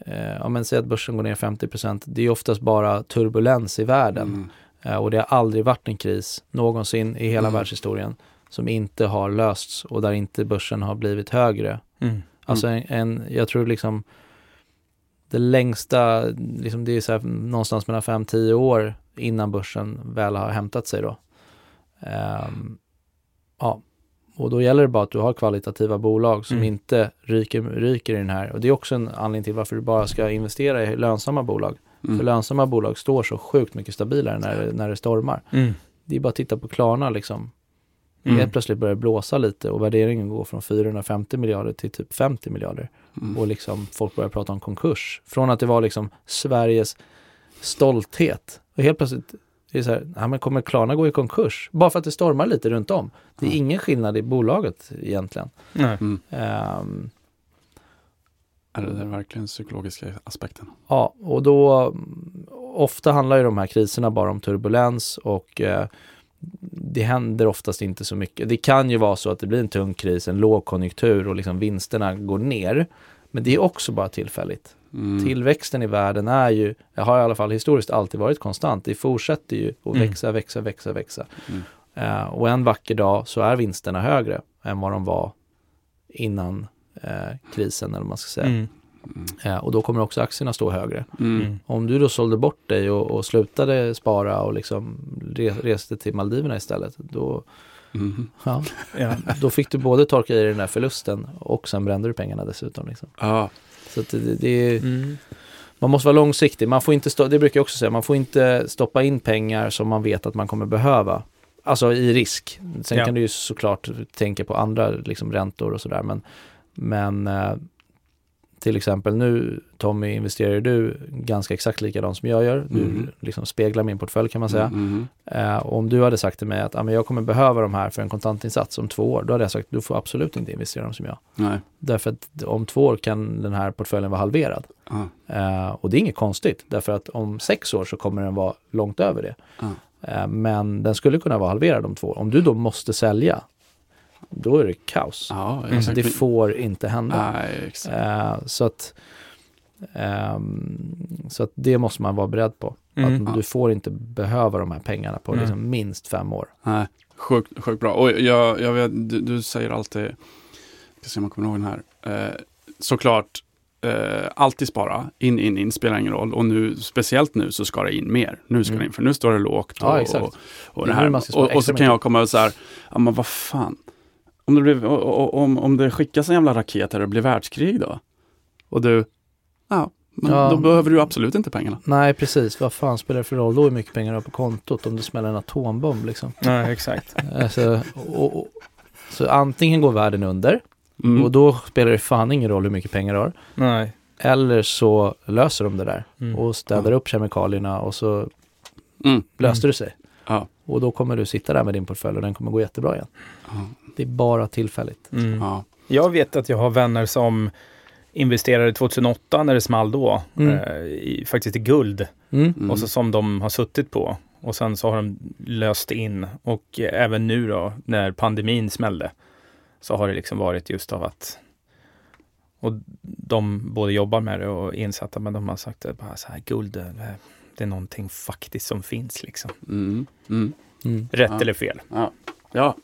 eh, ja, men säg att börsen går ner 50% det är oftast bara turbulens i världen. Mm. Eh, och det har aldrig varit en kris någonsin i hela Mm. världshistorien som inte har lösts och där inte börsen har blivit högre. Mm. Alltså en, en, jag tror liksom det längsta, liksom det är så här, någonstans mellan 5-10 år innan börsen väl har hämtat sig då. Ehm, ja, och då gäller det bara att du har kvalitativa bolag som Mm. inte ryker, ryker i den här. Och det är också en anledning till varför du bara ska investera i lönsamma bolag. Mm. För lönsamma bolag står så sjukt mycket stabilare när när det stormar. Mm. Det är bara att titta på Klarna liksom. Mm. Helt plötsligt börjar det blåsa lite och värderingen går från 450 miljarder till typ 50 miljarder. Mm. Och liksom folk börjar prata om konkurs. Från att det var liksom Sveriges stolthet. Och helt plötsligt är det så här, ja, men kommer Klarna gå i konkurs? Bara för att det stormar lite runt om. Det är Ja. ingen skillnad i bolaget egentligen. Nej. Mm. Ehm, Är det verkligen psykologiska aspekten? Ja, och då mm, ofta handlar ju de här kriserna bara om turbulens och eh, det händer oftast inte så mycket. Det kan ju vara så att det blir en tung kris, en lågkonjunktur och liksom vinsterna går ner. Men det är också bara tillfälligt. Mm. Tillväxten i världen är ju, jag har i alla fall historiskt alltid varit konstant. Det fortsätter ju att Mm. växa, växa, växa, växa. Mm. Eh, och en vacker dag så är vinsterna högre än vad de var innan eh, krisen eller vad man ska säga. Mm. Mm. Eh, och då kommer också aktierna stå högre. Mm. Om du då sålde bort dig och, och slutade spara och liksom re, reste till Maldiverna istället, då, Mm. ja, Ja. då fick du både torka i den där förlusten och sen brände du pengarna dessutom. Liksom. Ja. Så det, det är, Mm. man måste vara långsiktig. Man får inte stå, det brukar jag också säga, man får inte stoppa in pengar som man vet att man kommer behöva. Alltså i risk. Sen Ja. kan du ju såklart tänka på andra liksom, räntor och sådär. Men, men eh, till exempel nu Tommy investerar du ganska exakt likadant som jag gör. Du Mm. liksom speglar min portfölj kan man säga. Mm. Eh, och om du hade sagt till mig att ah, men jag kommer behöva de här för en kontantinsats om två år, då hade jag sagt du får absolut inte investera dem som jag. Nej. Därför att om två år kan den här portföljen vara halverad. Ja. Eh, och det är inget konstigt, därför att om sex år så kommer den vara långt över det. Ja. Eh, men den skulle kunna vara halverad om två år. Om du då måste sälja, då är det kaos. Ja, Mm. Det får inte hända. Nej. Eh, så, att, ehm, så att det måste man vara beredd på. Mm. Att du får inte behöva de här pengarna på Nej. liksom minst fem år. Nej, sjukt, sjukt bra. Och jag, jag vet, du, du säger alltid, jag ska se om jag kommer ihåg den här, eh, såklart, eh, alltid spara, in, in, in, spelar ingen roll. Och nu, speciellt nu så ska det in mer. Nu ska Mm. det in, för nu står det lågt. Ja, och, exakt. och, och, Det här. och, och så kan jag komma och så här, ja men vad fan, om det, och, om, om det skickas en jävla raket här och det blir världskrig då? Och du, ja, men Ja. då behöver du absolut inte pengarna. Nej, precis. Vad fan spelar det för roll då hur mycket pengar du har på kontot om det smäller en atombomb liksom? Nej, exakt. Alltså, och, och, så antingen går världen under Mm. och då spelar det fan ingen roll hur mycket pengar du har. Nej. Eller så löser de det där Mm. och städar upp kemikalierna och så Mm. löste det sig. Ja. Och då kommer du sitta där med din portfölj och den kommer gå jättebra igen. Ja. Det är bara tillfälligt. Mm. Ja. Jag vet att jag har vänner som investerade 2008 när det small då, Mm. eh, i, faktiskt i guld. Mm. Mm. Och så som de har suttit på. Och sen så har de löst in. Och eh, även nu då, när pandemin smällde, så har det liksom varit just av att och de både jobbar med det och är insatta, men de har sagt att bara så här, guld, eh, det är någonting faktiskt som finns liksom. Mm. Mm. Mm. Rätt Ja. eller fel. Ja. ja.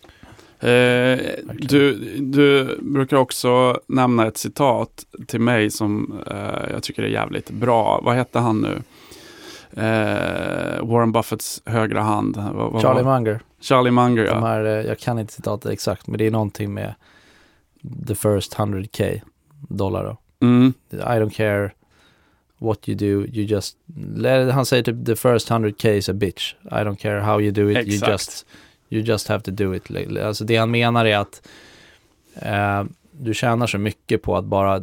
Eh, du, du brukar också nämna ett citat till mig som eh, jag tycker är jävligt bra. Vad hette han nu? Eh, Warren Buffetts högra hand. Vad- vad Charlie var- Munger. Charlie Munger, ja. här, eh, jag kan inte citatet exakt, men det är någonting med the first 100k dollar då. Mm. I don't care what you do, you just... Han säger typ the first 100k is a bitch. I don't care how you do it, you Exakt. just, you just have to do it. Alltså det han menar är att eh, du tjänar så mycket på att bara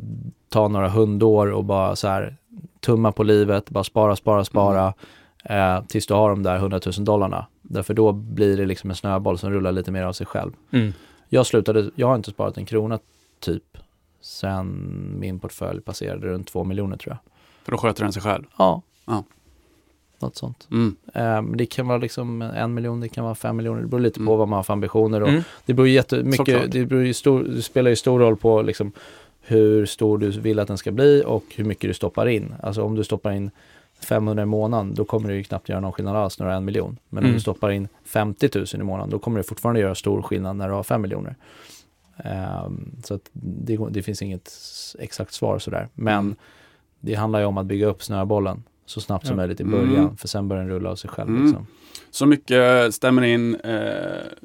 ta några hundår och bara så här tumma på livet, bara spara, spara, spara. Eh, tills du har de där 100 000 dollarna. Därför då blir det liksom en snöboll som rullar lite mer av sig själv. Mm. Jag slutade, jag har inte sparat en krona typ sen min portfölj passerade runt 2 miljoner tror jag. För då sköter den sig själv. Ja. Ja. Något sånt. Mm. Men det kan vara liksom en miljon, det kan vara fem miljoner. Det beror lite Mm. på vad man har för ambitioner. Och Mm. Det beror jättemycket, det, beror ju stor, det spelar ju stor roll på liksom hur stor du vill att den ska bli och hur mycket du stoppar in. Alltså om du stoppar in 500 i månaden, då kommer det ju knappt göra någon skillnad alls när du har en miljon. Men om Mm. du stoppar in 50 000 i månaden, då kommer det fortfarande göra stor skillnad när du har 5 miljoner. Ehm, så det, det finns inget exakt svar sådär. Men Mm. Det handlar ju om att bygga upp snöbollen så snabbt som Ja. möjligt i Mm. början, för sen börjar den rulla av sig själv. Mm. Liksom. Så mycket stämmer in, eh,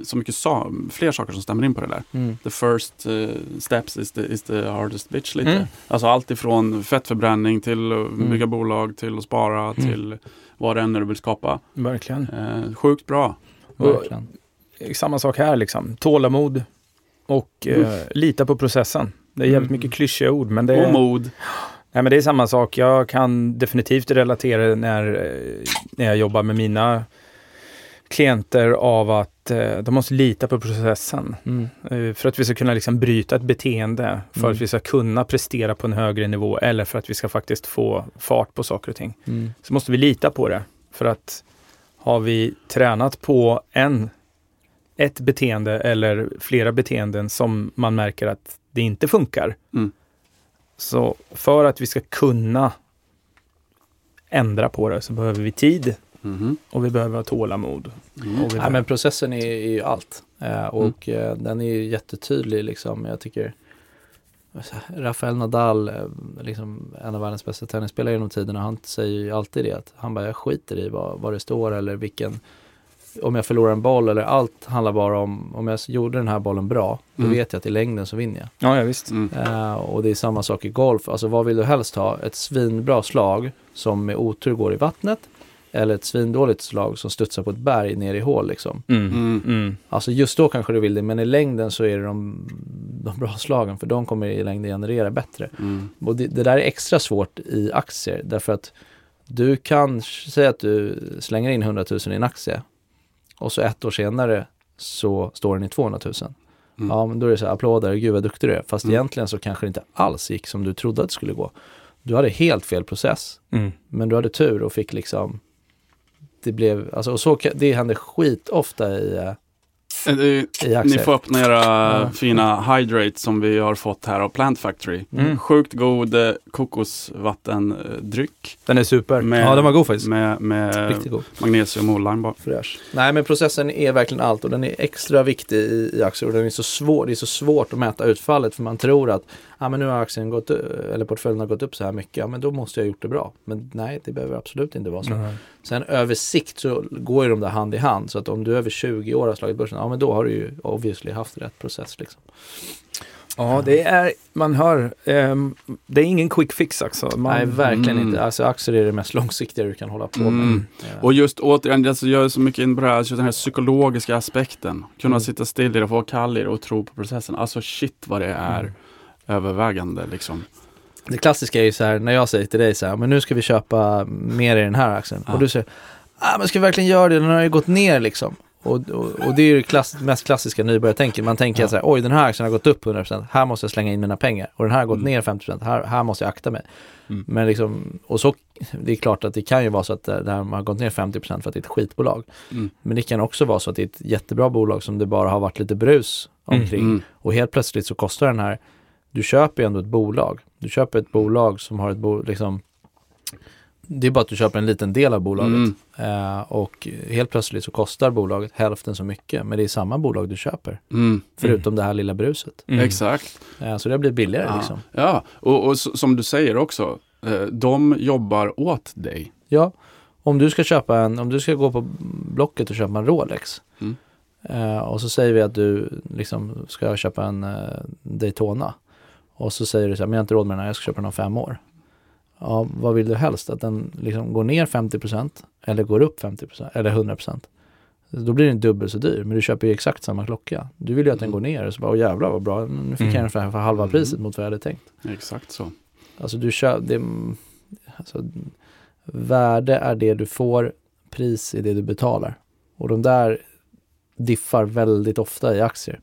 så mycket sa, fler saker som stämmer in på det där. Mm. The first eh, steps is the, is the hardest bitch lite. Mm. Alltså allt ifrån fettförbränning till att Mm. bygga bolag, till att spara, till vad det än är du vill skapa. Verkligen. Eh, sjukt bra. Verkligen. Samma sak här liksom. Tålamod och eh, lita på processen. Det är jävligt Mm. mycket klyschiga ord men det är, Och mod. Nej, men det är samma sak. Jag kan definitivt relatera när, eh, när jag jobbar med mina klienter av att eh, de måste lita på processen. Mm. Eh, För att vi ska kunna liksom bryta ett beteende, för Mm. att vi ska kunna prestera på en högre nivå eller för att vi ska faktiskt få fart på saker och ting. Mm. Så måste vi lita på det. För att har vi tränat på en, ett beteende eller flera beteenden som man märker att det inte funkar. Mm. Så för att vi ska kunna ändra på det så behöver vi tid Mhm. och vi behöver ha tålamod. Mm. Och vi Ja, men processen är, är ju allt. Eh, och eh, den är ju jättetydlig liksom. Jag tycker Rafael Nadal, eh, liksom en av världens bästa tennisspelare genom tiderna, han säger ju alltid det att han bara, jag skiter i vad, vad det står eller vilken, om jag förlorar en boll eller allt handlar bara om, om jag gjorde den här bollen bra, då Mm. vet jag att i längden så vinner jag. Ja, ja visst. Mm. Eh, och det är samma sak i golf. Alltså vad vill du helst ha? Ett svinbra slag som med otur går i vattnet eller ett svindåligt slag som studsar på ett berg ner i hål liksom. Mm. Mm. Mm. Alltså just då kanske du vill det, men i längden så är det de, de bra slagen för de kommer i längden generera bättre. Mm. Och det, det där är extra svårt i aktier därför att du kan säga att du slänger in 100 000 i en aktie och så ett år senare så står den i 200 000. Mm. Ja, men då är det så här, applåder, gud vad duktig du är. Fast Mm. egentligen så kanske det inte alls gick som du trodde att det skulle gå. Du hade helt fel process, Mm. men du hade tur och fick liksom det blev, alltså och så, det händer skit ofta i, eh, i Ni aktier. får öppna era Ja. fina Hydrate som vi har fått här av Plant Factory. Mm. Sjukt god eh, kokosvattendryck Den är super. med, Ja, den var god faktiskt. med, med Riktigt god. magnesium och lime bara. Fräsch. Nej men processen är verkligen allt och den är extra viktig i, i aktier och den är så svår, det är så svårt att mäta utfallet för man tror att ja, men nu har aktien gått, u- eller portföljen har gått upp så här mycket, ja men då måste jag ha gjort det bra. Men nej, det behöver absolut inte vara så. Mm. Sen över sikt så går ju de där hand i hand så att om du över 20 år har slagit börsen, ja men då har du ju obviously haft rätt process liksom. Ja, det är, man hör, ehm, det är ingen quick fix alltså. Man, nej, verkligen mm. inte. Alltså aktier är det mest långsiktiga du kan hålla på med. Mm. Eh, Och just återigen, alltså, jag är så mycket in på det här, alltså, den här psykologiska aspekten. Kunna Mm. sitta still i det, få vara kall i det och tro på processen. Alltså shit vad det är Mm. Övervägande liksom. Det klassiska är ju så här, när jag säger till dig så här, men nu ska vi köpa mer i den här aktien. Ja. Och du säger, ah, men ska vi verkligen göra det? Den har ju gått ner liksom. Och, och, och det är ju det klass, mest klassiska nybörjartänket. Man tänker Ja. så här, oj den här aktien har gått upp 100%, här måste jag slänga in mina pengar. Och den här har gått Mm. ner 50%, här, här måste jag akta mig. Mm. Men liksom, och så, det är klart att det kan ju vara så att det här har gått ner 50% för att det är ett skitbolag. Mm. Men det kan också vara så att det är ett jättebra bolag som det bara har varit lite brus omkring. Mm. Och helt plötsligt så kostar den här, du köper ju ändå ett bolag. Du köper ett bolag som har ett bolag, liksom, det är bara att du köper en liten del av bolaget. Mm. Eh, och helt plötsligt så kostar bolaget hälften så mycket, men det är samma bolag du köper. Mm. Förutom det här lilla bruset. Mm. Exakt. Eh, så det blir billigare Ja, liksom. ja. och, och som du säger också, eh, de jobbar åt dig. Ja, om du ska köpa en, om du ska gå på Blocket och köpa en Rolex. Mm. Eh, och så säger vi att du liksom ska köpa en eh, Daytona. Och så säger du så här, men jag har inte råd med den här, jag ska köpa den om fem år. Ja, vad vill du helst? Att den liksom går ner 50% eller går upp 50% eller 100%? Då blir den dubbelt så dyr, men du köper ju exakt samma klocka. Du vill ju att den Mm. går ner och så bara, åh jävlar vad bra, nu fick Mm. jag den för, halva Mm. priset mot vad jag hade tänkt. Exakt så. Alltså du kör, det, alltså, värde är det du får pris är det du betalar. Och de där diffar väldigt ofta i aktier.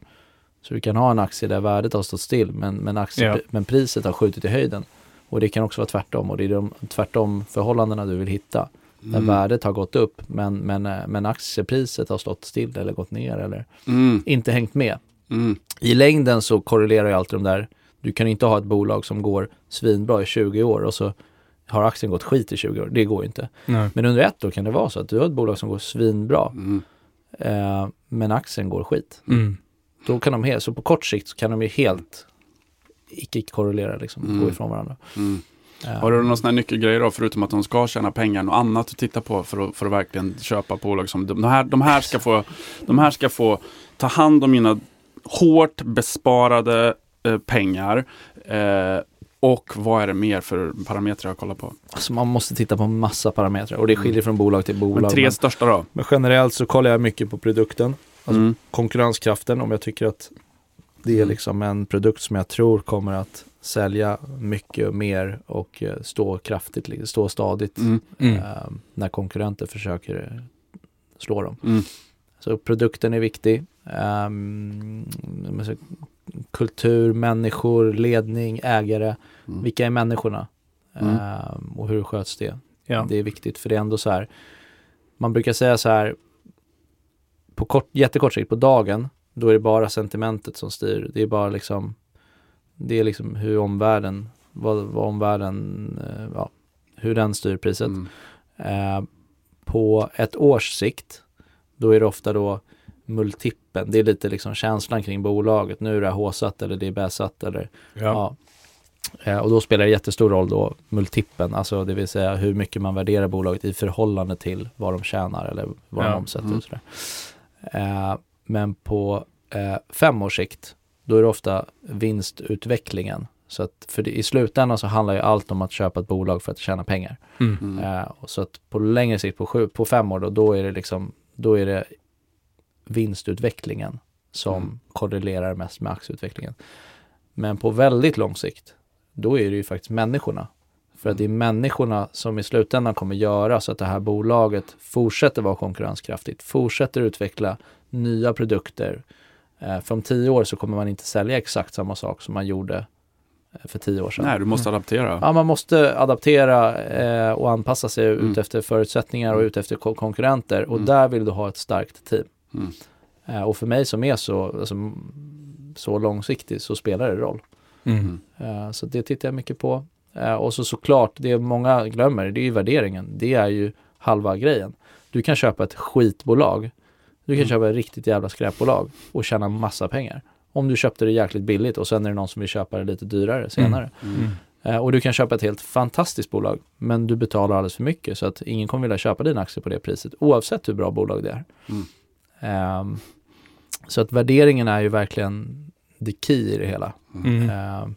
Så du kan ha en aktie där värdet har stått still men, men, aktie, Ja. men priset har skjutit i höjden. Och det kan också vara tvärtom och det är de tvärtom förhållandena du vill hitta. Där Mm. värdet har gått upp men, men, eh, men aktiepriset har stått still eller gått ner eller Mm. inte hängt med. Mm. I längden så korrelerar ju alltid de där. Du kan inte ha ett bolag som går svinbra i 20 år och så har aktien gått skit i 20 år. Det går ju inte. Nej. Men under ett år kan det vara så att du har ett bolag som går svinbra Mm. eh, men aktien går skit. Mm. Då kan de helt, så på kort sikt så kan de ju helt icke korrelera liksom, Mm. gå ifrån varandra. Mm. Eh, Har du några sådana här nyckelgrejer då, förutom att de ska tjäna pengar, något annat att titta på för att, för att verkligen köpa bolag som de här, de här ska få, de här ska få ta hand om mina hårt besparade eh, pengar. Eh, och vad är det mer för parametrar jag kollar på? Alltså man måste titta på massa parametrar och det skiljer från bolag till bolag. Men tre men, största då? men generellt så kollar jag mycket på produkten. Alltså Mm. konkurrenskraften om jag tycker att det är Mm. liksom en produkt som jag tror kommer att sälja mycket mer och eh, stå kraftigt, stå stadigt Mm. Mm. eh, när konkurrenter försöker slå dem. Mm. Så produkten är viktig. Ehm, så kultur, människor, ledning, ägare. Mm. Vilka är människorna? Mm. Ehm, och hur sköts det? Ja. Det är viktigt för det är ändå så här. Man brukar säga så här. På kort, jättekort sikt, på dagen, då är det bara sentimentet som styr. Det är bara liksom, det är liksom hur omvärlden, vad, vad omvärlden, eh, ja, hur den styr priset. Mm. Eh, på ett års sikt, då är det ofta då multipeln. Det är lite liksom känslan kring bolaget. Nu är det håsat eller det är bäsat eller Ja. ja. Eh, och då spelar det jättestor roll då multipeln, alltså det vill säga hur mycket man värderar bolaget i förhållande till vad de tjänar eller vad de Ja. omsätter Mm. och sådär. Eh, men på eh, fem års sikt, då är det ofta vinstutvecklingen. Så att för det, i slutändan så handlar ju allt om att köpa ett bolag för att tjäna pengar. Mm. Mm. Eh, så att på längre sikt, på, sju, på fem år då, då är det liksom, då är det vinstutvecklingen som Mm. korrelerar mest med aktieutvecklingen. Men på väldigt lång sikt, då är det ju faktiskt människorna. För att det är människorna som i slutändan kommer göra så att det här bolaget fortsätter vara konkurrenskraftigt, fortsätter utveckla nya produkter. Eh, för om tio år så kommer man inte sälja exakt samma sak som man gjorde eh, för tio år sedan. Nej, du måste adaptera. Ja, man måste adaptera eh, och anpassa sig Mm. ut efter förutsättningar och ut efter ko- konkurrenter och Mm. där vill du ha ett starkt team. Mm. Eh, och för mig som är så, alltså, så långsiktig så spelar det roll. Mm. Eh, så det tittar jag mycket på. Eh, och så såklart, det många glömmer, det är ju värderingen. Det är ju halva grejen. Du kan köpa ett skitbolag. Du kan Mm. köpa ett riktigt jävla skräpbolag och tjäna massa pengar. Om du köpte det jäkligt billigt och sen är det någon som vill köpa det lite dyrare senare. Mm. Eh, och du kan köpa ett helt fantastiskt bolag, men du betalar alldeles för mycket så att ingen kommer vilja köpa dina aktier på det priset, oavsett hur bra bolag det är. Mm. Ehm, så att värderingen är ju verkligen the key i det hela. Mm.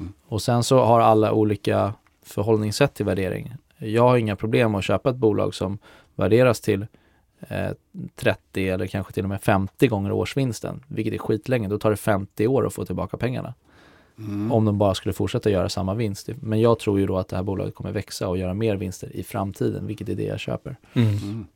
Mm. och sen så har alla olika förhållningssätt till värdering. Jag har inga problem att köpa ett bolag som värderas till eh, 30 eller kanske till och med 50 gånger årsvinsten, vilket är skitlänge. Då tar det 50 år att få tillbaka pengarna Mm. om de bara skulle fortsätta göra samma vinst. Men jag tror ju då att det här bolaget kommer växa och göra mer vinster i framtiden, vilket är det jag köper. Mm.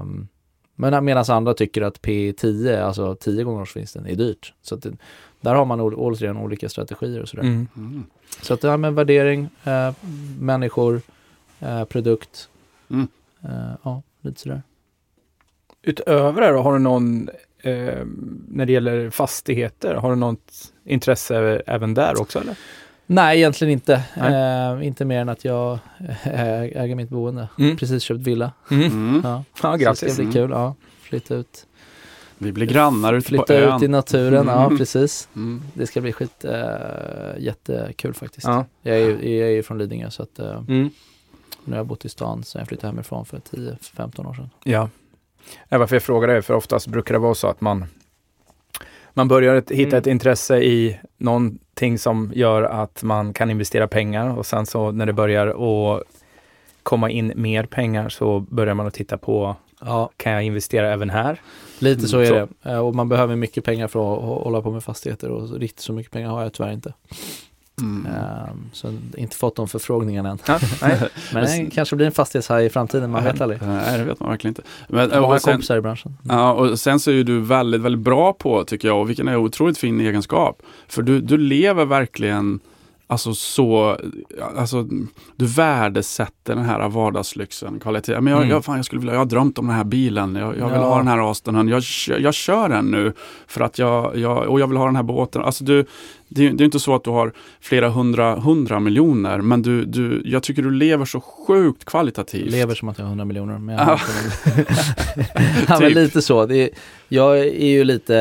Um, men medan andra tycker att P10, alltså 10 gånger årsvinsten, är dyrt. Så det, där har man återigen olika strategier och sådär. Mm. Mm. Så att det här med värdering, eh, människor, eh, produkt, Mm. eh, ja, lite sådär. Utöver det då, har du någon, när det gäller fastigheter, har du något intresse även där också eller? Nej, egentligen inte. Nej. Eh, inte mer än att jag ä- äger mitt boende. Mm. Precis köpt villa. Mm. Mm. Ja. Ja, Så det grattis. ska bli kul. Ja, flytta ut. Vi blir grannar ute på Flytta ön. ut i naturen, ja Mm. precis. Mm. Det ska bli skit, äh, jättekul faktiskt. Ja. Jag, är ju, jag är ju från Lidingö så att Mm. nu har jag bott i stan sen jag flyttade hemifrån för 10-15 år sedan. Ja. ja. Varför jag frågar det, för oftast brukar det vara så att man man börjar ett, hitta Mm. ett intresse i någonting som gör att man kan investera pengar och sen så när det börjar att komma in mer pengar så börjar man att titta på, Ja, kan jag investera även här? lite så Mm, är så. det. Eh, och man behöver mycket pengar för att hå- hålla på med fastigheter och riktigt så mycket pengar har jag tyvärr inte. Mm. Ehm, så inte fått de förfrågningarna än. Ja, nej. Men det kanske blir en fastighetshaj i framtiden, man vet aldrig. Nej, det vet man verkligen inte. Men, och sen, kompisar i branschen. ja, och sen så är ju du väldigt, väldigt bra på, tycker jag, och vilken är otroligt fin egenskap. För du, du lever verkligen Alltså så, alltså du värdesätter den här vardagslyxen, kvalitet. Men jag, Mm. jag, fan, jag skulle vilja, jag har drömt om den här bilen, jag, jag vill Ja. ha den här Astonen, jag, jag kör den nu för att jag, jag, och jag vill ha den här båten. Alltså du, det, är- det är inte så att du har flera hundra, hundra miljoner, men du, du, jag tycker du lever så sjukt kvalitativt. Lever som att jag har 100 miljoner. Men Ja. jag ja, men Typ. lite så. Det är, jag är ju lite,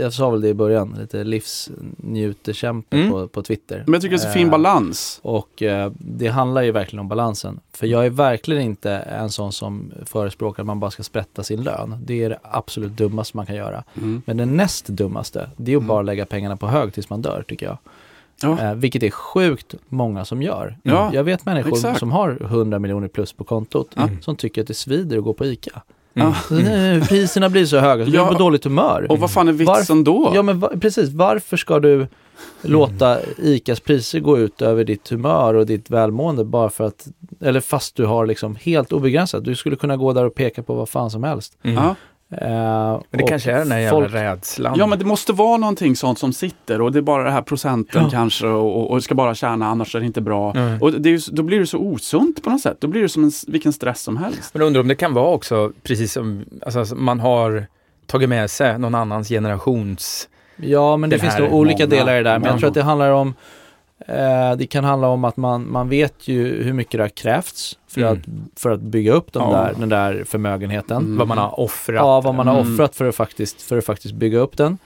jag sa väl det i början, lite livsnjuterkämpe Mm. på, på Twitter. Men jag tycker det är så fin Eh, balans. Och eh, det handlar ju verkligen om balansen. För jag är verkligen inte en sån som förespråkar att man bara ska sprätta sin lön. Det är det absolut dummaste man kan göra. Mm. Men det näst dummaste, det är att Mm. bara lägga pengarna på hög tills man dör tycker jag. Ja. Eh, vilket är sjukt många som gör. Ja, jag vet människor exakt. som har 100 miljoner plus på kontot Ja. som tycker att det svider att gå på ICA. Mm. Nej, priserna blir så höga, så du Ja. är på dåligt humör. Och vad fan är vitsen då? Ja men va, precis, varför ska du låta ICAs priser gå ut över ditt humör och ditt välmående bara för att, eller fast du har liksom helt obegränsat. Du skulle kunna gå där och peka på vad fan som helst. Mm. Eh, Men det kanske är den här jävla folk- rädslan. Ja men det måste vara någonting sånt som sitter och det är bara det här procenten Ja. kanske och, och, ska bara tjäna annars är det inte bra. Mm. Och det är då blir det så osunt på något sätt. Då blir det som en, vilken stress som helst. Men jag undrar om det kan vara också precis som alltså, man har tagit med sig någon annans generations... Ja, men det Den finns nog olika många- delar i det där. Men jag tror att det handlar om det kan handla om att man, man vet ju hur mycket det har krävts för, Mm. att, för att bygga upp de Ja. där, den där förmögenheten. Mm. Vad man har offrat. Ja, vad man har Mm. offrat för att, faktiskt, för att faktiskt bygga upp den.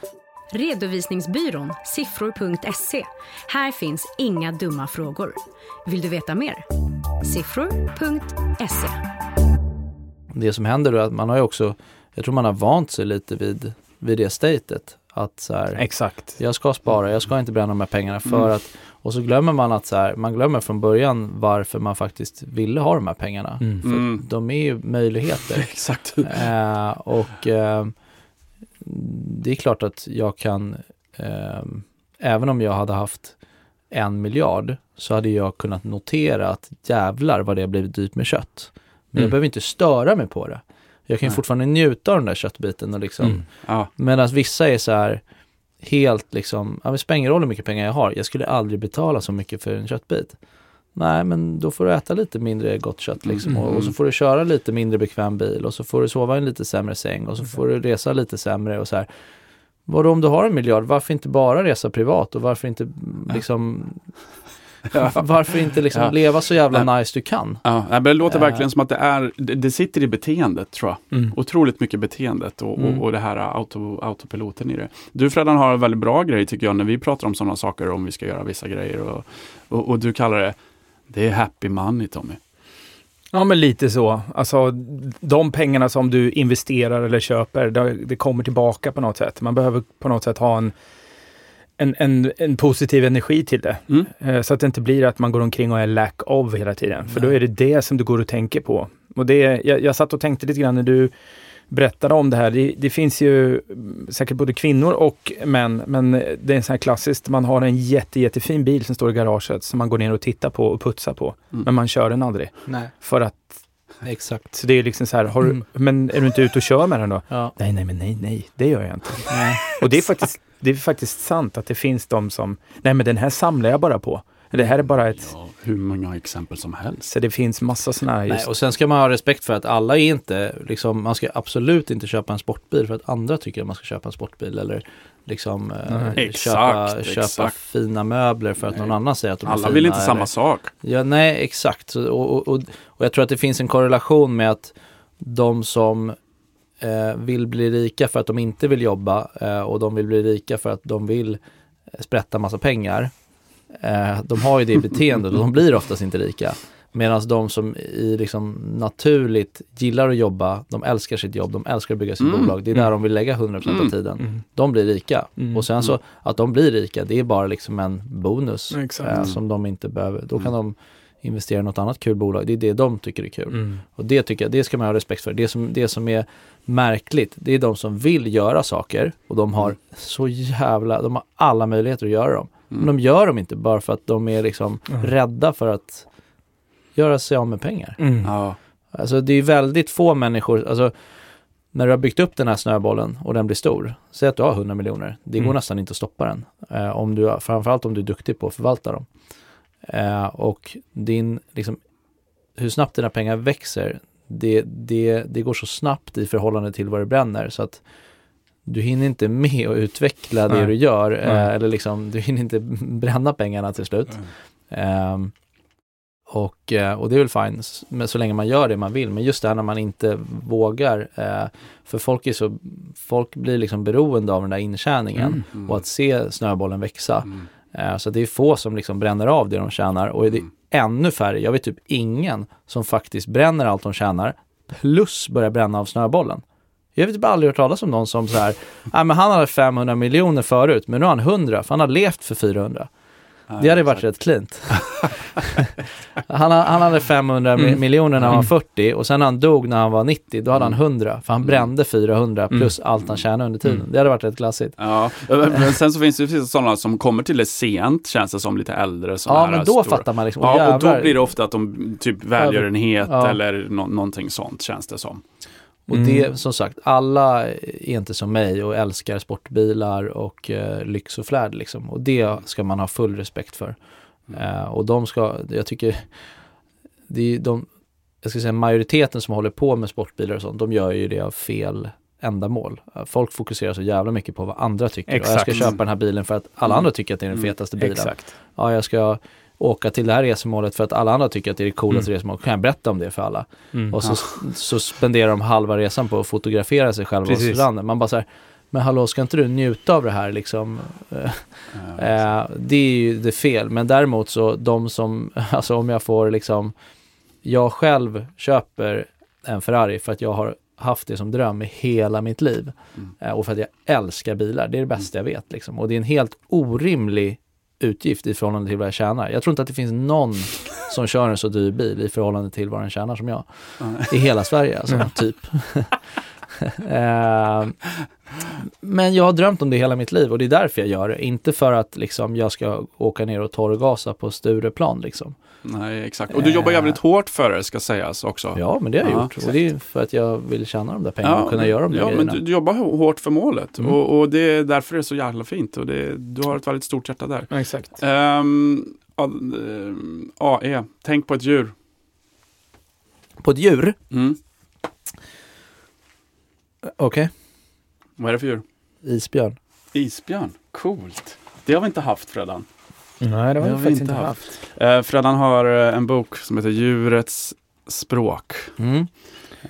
Redovisningsbyrån Siffror.se. Här finns inga dumma frågor. Vill du veta mer? Siffror.se. Det som händer då är att man har ju också, jag tror man har vant sig lite vid, vid det statet. Att så här, Exakt. jag ska spara, jag ska inte bränna de här pengarna för Mm. att, och så glömmer man att så här, man glömmer från början varför man faktiskt ville ha de här pengarna. Mm. För Mm. de är ju möjligheter. Exakt. Eh, och eh, det är klart att jag kan, eh, även om jag hade haft en miljard så hade jag kunnat notera att jävlar vad det har blivit dyrt med kött. Men jag Mm. behöver inte störa mig på det. Jag kan ju fortfarande njuta av den där köttbiten och liksom, Mm. Ja. medan vissa är så här helt liksom, ja, det spelar ingen roll hur mycket pengar jag har, jag skulle aldrig betala så mycket för en köttbit. Nej, men då får du äta lite mindre gott kött liksom och, och så får du köra lite mindre bekväm bil och så får du sova i en lite sämre säng och så får du resa lite sämre och så här. Vadå om du har en miljard, varför inte bara resa privat och varför inte mm, Varför inte liksom Ja. leva så jävla Nej. nice du kan? Ja, men det låter Eh. verkligen som att det är, det, sitter i beteendet tror jag. Mm. Otroligt mycket beteendet och, Mm. och, och det här auto, autopiloten i det. Du Fredan har en väldigt bra grej tycker jag när vi pratar om sådana saker om vi ska göra vissa grejer och, och, och du kallar det, det är happy money Tommy. Ja, men lite så. Alltså, de pengarna som du investerar eller köper, det, det kommer tillbaka på något sätt. Man behöver på något sätt ha en, en, en, en positiv energi till det. Mm. Eh, Så att det inte blir att man går omkring och är lack of hela tiden. För då är det det som du går och tänker på. Och det, jag, jag satt och tänkte lite grann när du berättade om det här. Det, det finns ju säkert både kvinnor och män, men det är en sån här klassiskt, man har en jätte, jättefin bil som står i garaget som man går ner och tittar på och putsar på. Mm. Men man kör den aldrig. Nej, För att, exakt. så det är liksom så här, har du, Mm. men är du inte ute och kör med den då? Ja. Nej, nej, men nej, nej, det gör jag inte. Nej. Och det är faktiskt, det är faktiskt sant att det finns de som, nej men den här samlar jag bara på. Det här är bara ett, Ja, hur många exempel som helst. så det finns massa sådana här Nej, just, och sen ska man ha respekt för att alla är inte, liksom, man ska absolut inte köpa en sportbil för att andra tycker att man ska köpa en sportbil eller liksom eh, Nej. köpa, Exakt, köpa exakt. fina möbler för att någon Nej. annan säger att de är Alla fina. vill inte eller, samma sak. Ja, nej, exakt. Så, och, och, och, och jag tror att det finns en korrelation med att de som vill bli rika för att de inte vill jobba eh, och de vill bli rika för att de vill eh, sprätta massa pengar. Eh, de har ju det beteendet och de blir oftast inte rika. Medan de som i liksom naturligt gillar att jobba, de älskar sitt jobb, de älskar att bygga sitt Mm. bolag. Det är där Mm. de vill lägga 100% av Mm. tiden. Mm. De blir rika. Mm. Och sen så att de blir rika, det är bara liksom en bonus eh, som de inte behöver. Då kan de investera i något annat kul bolag. Det är det de tycker är kul. Mm. Och det tycker jag, det ska man ha respekt för. Det som, det som är märkligt, det är de som vill göra saker och de har Mm. så jävla, de har alla möjligheter att göra dem. Men de gör dem inte bara för att de är liksom Mm. rädda för att göra sig av med pengar. Mm. Ja. Alltså det är väldigt få människor, alltså när du har byggt upp den här snöbollen och den blir stor, säg att du har 100 miljoner, det går Mm. nästan inte att stoppa den. Eh, om du, framförallt om du är duktig på att förvalta dem. Eh, och din, liksom, hur snabbt dina pengar växer, det, det, det går så snabbt i förhållande till vad det bränner så att du hinner inte med att utveckla det Nej. du gör, eh, eller liksom, du hinner inte bränna pengarna till slut. Ehm, och, eh, och det är väl fine, men så länge man gör det man vill. Men just det här när man inte vågar, eh, för folk är så, folk blir liksom beroende av den där intjäningen Mm. Mm. och att se snöbollen växa. Mm. Eh, så det är få som liksom bränner av det de tjänar och det är Mm. ännu färre, jag vet typ ingen som faktiskt bränner allt de tjänar plus börjar bränna av snöbollen. Jag vet typ aldrig hört talas om någon som så här, nej men han hade 500 miljoner förut men nu har han 100 för han har levt för 400. Det hade varit rätt klint. han, ha- han hade 500 mi- Mm. miljoner när han var Mm. 40 och sen när han dog när han var 90, då hade han Mm. 100. För han Mm. brände 400 Mm. plus allt han tjänade under tiden. Mm. Det hade varit rätt klassigt. Ja, men sen så finns det ju sådana som kommer till det sent, känns det som, lite äldre. Ja, men då stora. fattar man liksom, Ja, och då blir det ofta att de typ välgörenhet Ja. eller nå- någonting sånt känns det som. Och Mm. det, som sagt, alla är inte som mig och älskar sportbilar och eh, lyx och flärd liksom. Och det ska man ha full respekt för. Mm. Eh, och de ska, jag tycker, det är de, jag ska säga majoriteten som håller på med sportbilar och sånt, de gör ju det av fel ändamål. Folk fokuserar så jävla mycket på vad andra tycker. Och jag ska Exakt. köpa den här bilen för att alla Mm. andra tycker att det är den Mm. fetaste bilen. Exakt. Ja, jag ska åka till det här resmålet för att alla andra tycker att det är det coolaste Mm. resmålet. Kan jag berätta om det för alla? Mm. Och så, så spenderar de halva resan på att fotografera sig själva Precis. stranden. Man bara så här, men hallå, ska inte du njuta av det här liksom? Eh, Eh, det är ju det fel, men däremot så de som, alltså om jag får liksom, jag själv köper en Ferrari för att jag har haft det som dröm i hela mitt liv. Mm. Eh, och för att jag älskar bilar, det är det bästa jag vet liksom. Och det är en helt orimlig utgift i förhållande till vad jag tjänar. Jag tror inte att det finns någon som kör en så dyr bil i förhållande till vad den tjänar som jag. I hela Sverige alltså, typ. Eh, men jag har drömt om det hela mitt liv och det är därför jag gör det. Inte för att liksom, jag ska åka ner och torrgasa på Stureplan liksom. Nej, exakt. Och du jobbar jävligt hårt för det, ska sägas också. Ja, men det har jag Ja, gjort. Och det är för att jag vill tjäna de där pengarna och kunna men- göra de där Ja, men grejerna. du, du jobbar hå- hårt för målet Mm. och, och det är därför det är så jävla fint och det, du har ett väldigt stort hjärta där. Exakt. Um, AE, tänk på ett djur. På ett djur? Mm. Okej. Vad är det för djur? Isbjörn. Isbjörn, coolt. Det har vi inte haft Fredan. Nej, det har vi faktiskt inte haft. haft. Uh, Fredan har eh, en bok som heter Djurets språk. Mm.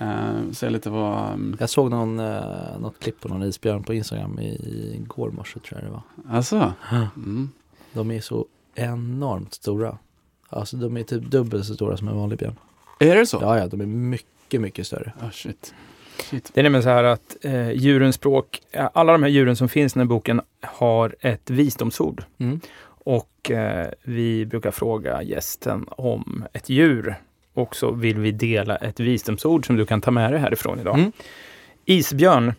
Uh, Säg lite vad... Um, Jag såg någon, eh, något klipp på någon isbjörn på Instagram i, igår morse tror jag det var. alltså? Mm. De är så enormt stora. Alltså de är typ dubbelt så stora som en vanlig björn. Är det så? Ja, ja, de är mycket, mycket större. Ah, shit. shit. Det är nämligen så här att eh, djurens språk, eh, alla de här djuren som finns i den här boken har ett visdomsord. Mm. Och eh, vi brukar fråga gästen om ett djur. Och så vill vi dela ett visdomsord som du kan ta med dig härifrån idag. Mm. Isbjörn.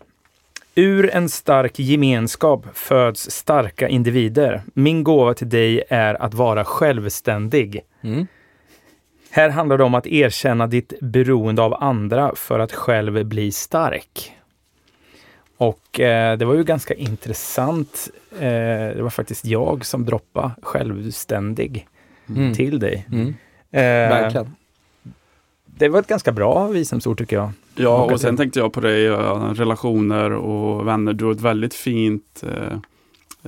Ur en stark gemenskap föds starka individer. Min gåva till dig är att vara självständig. Mm. Här handlar det om att erkänna ditt beroende av andra för att själv bli stark. Och eh, det var ju ganska intressant. Eh, det var faktiskt jag som droppade självständig Mm. till dig. Mm. Eh, Verkligen. Det var ett ganska bra visdomsord tycker jag. Ja, Och och sen tänkte jag på dig, relationer och vänner. Du har ett väldigt fint eh,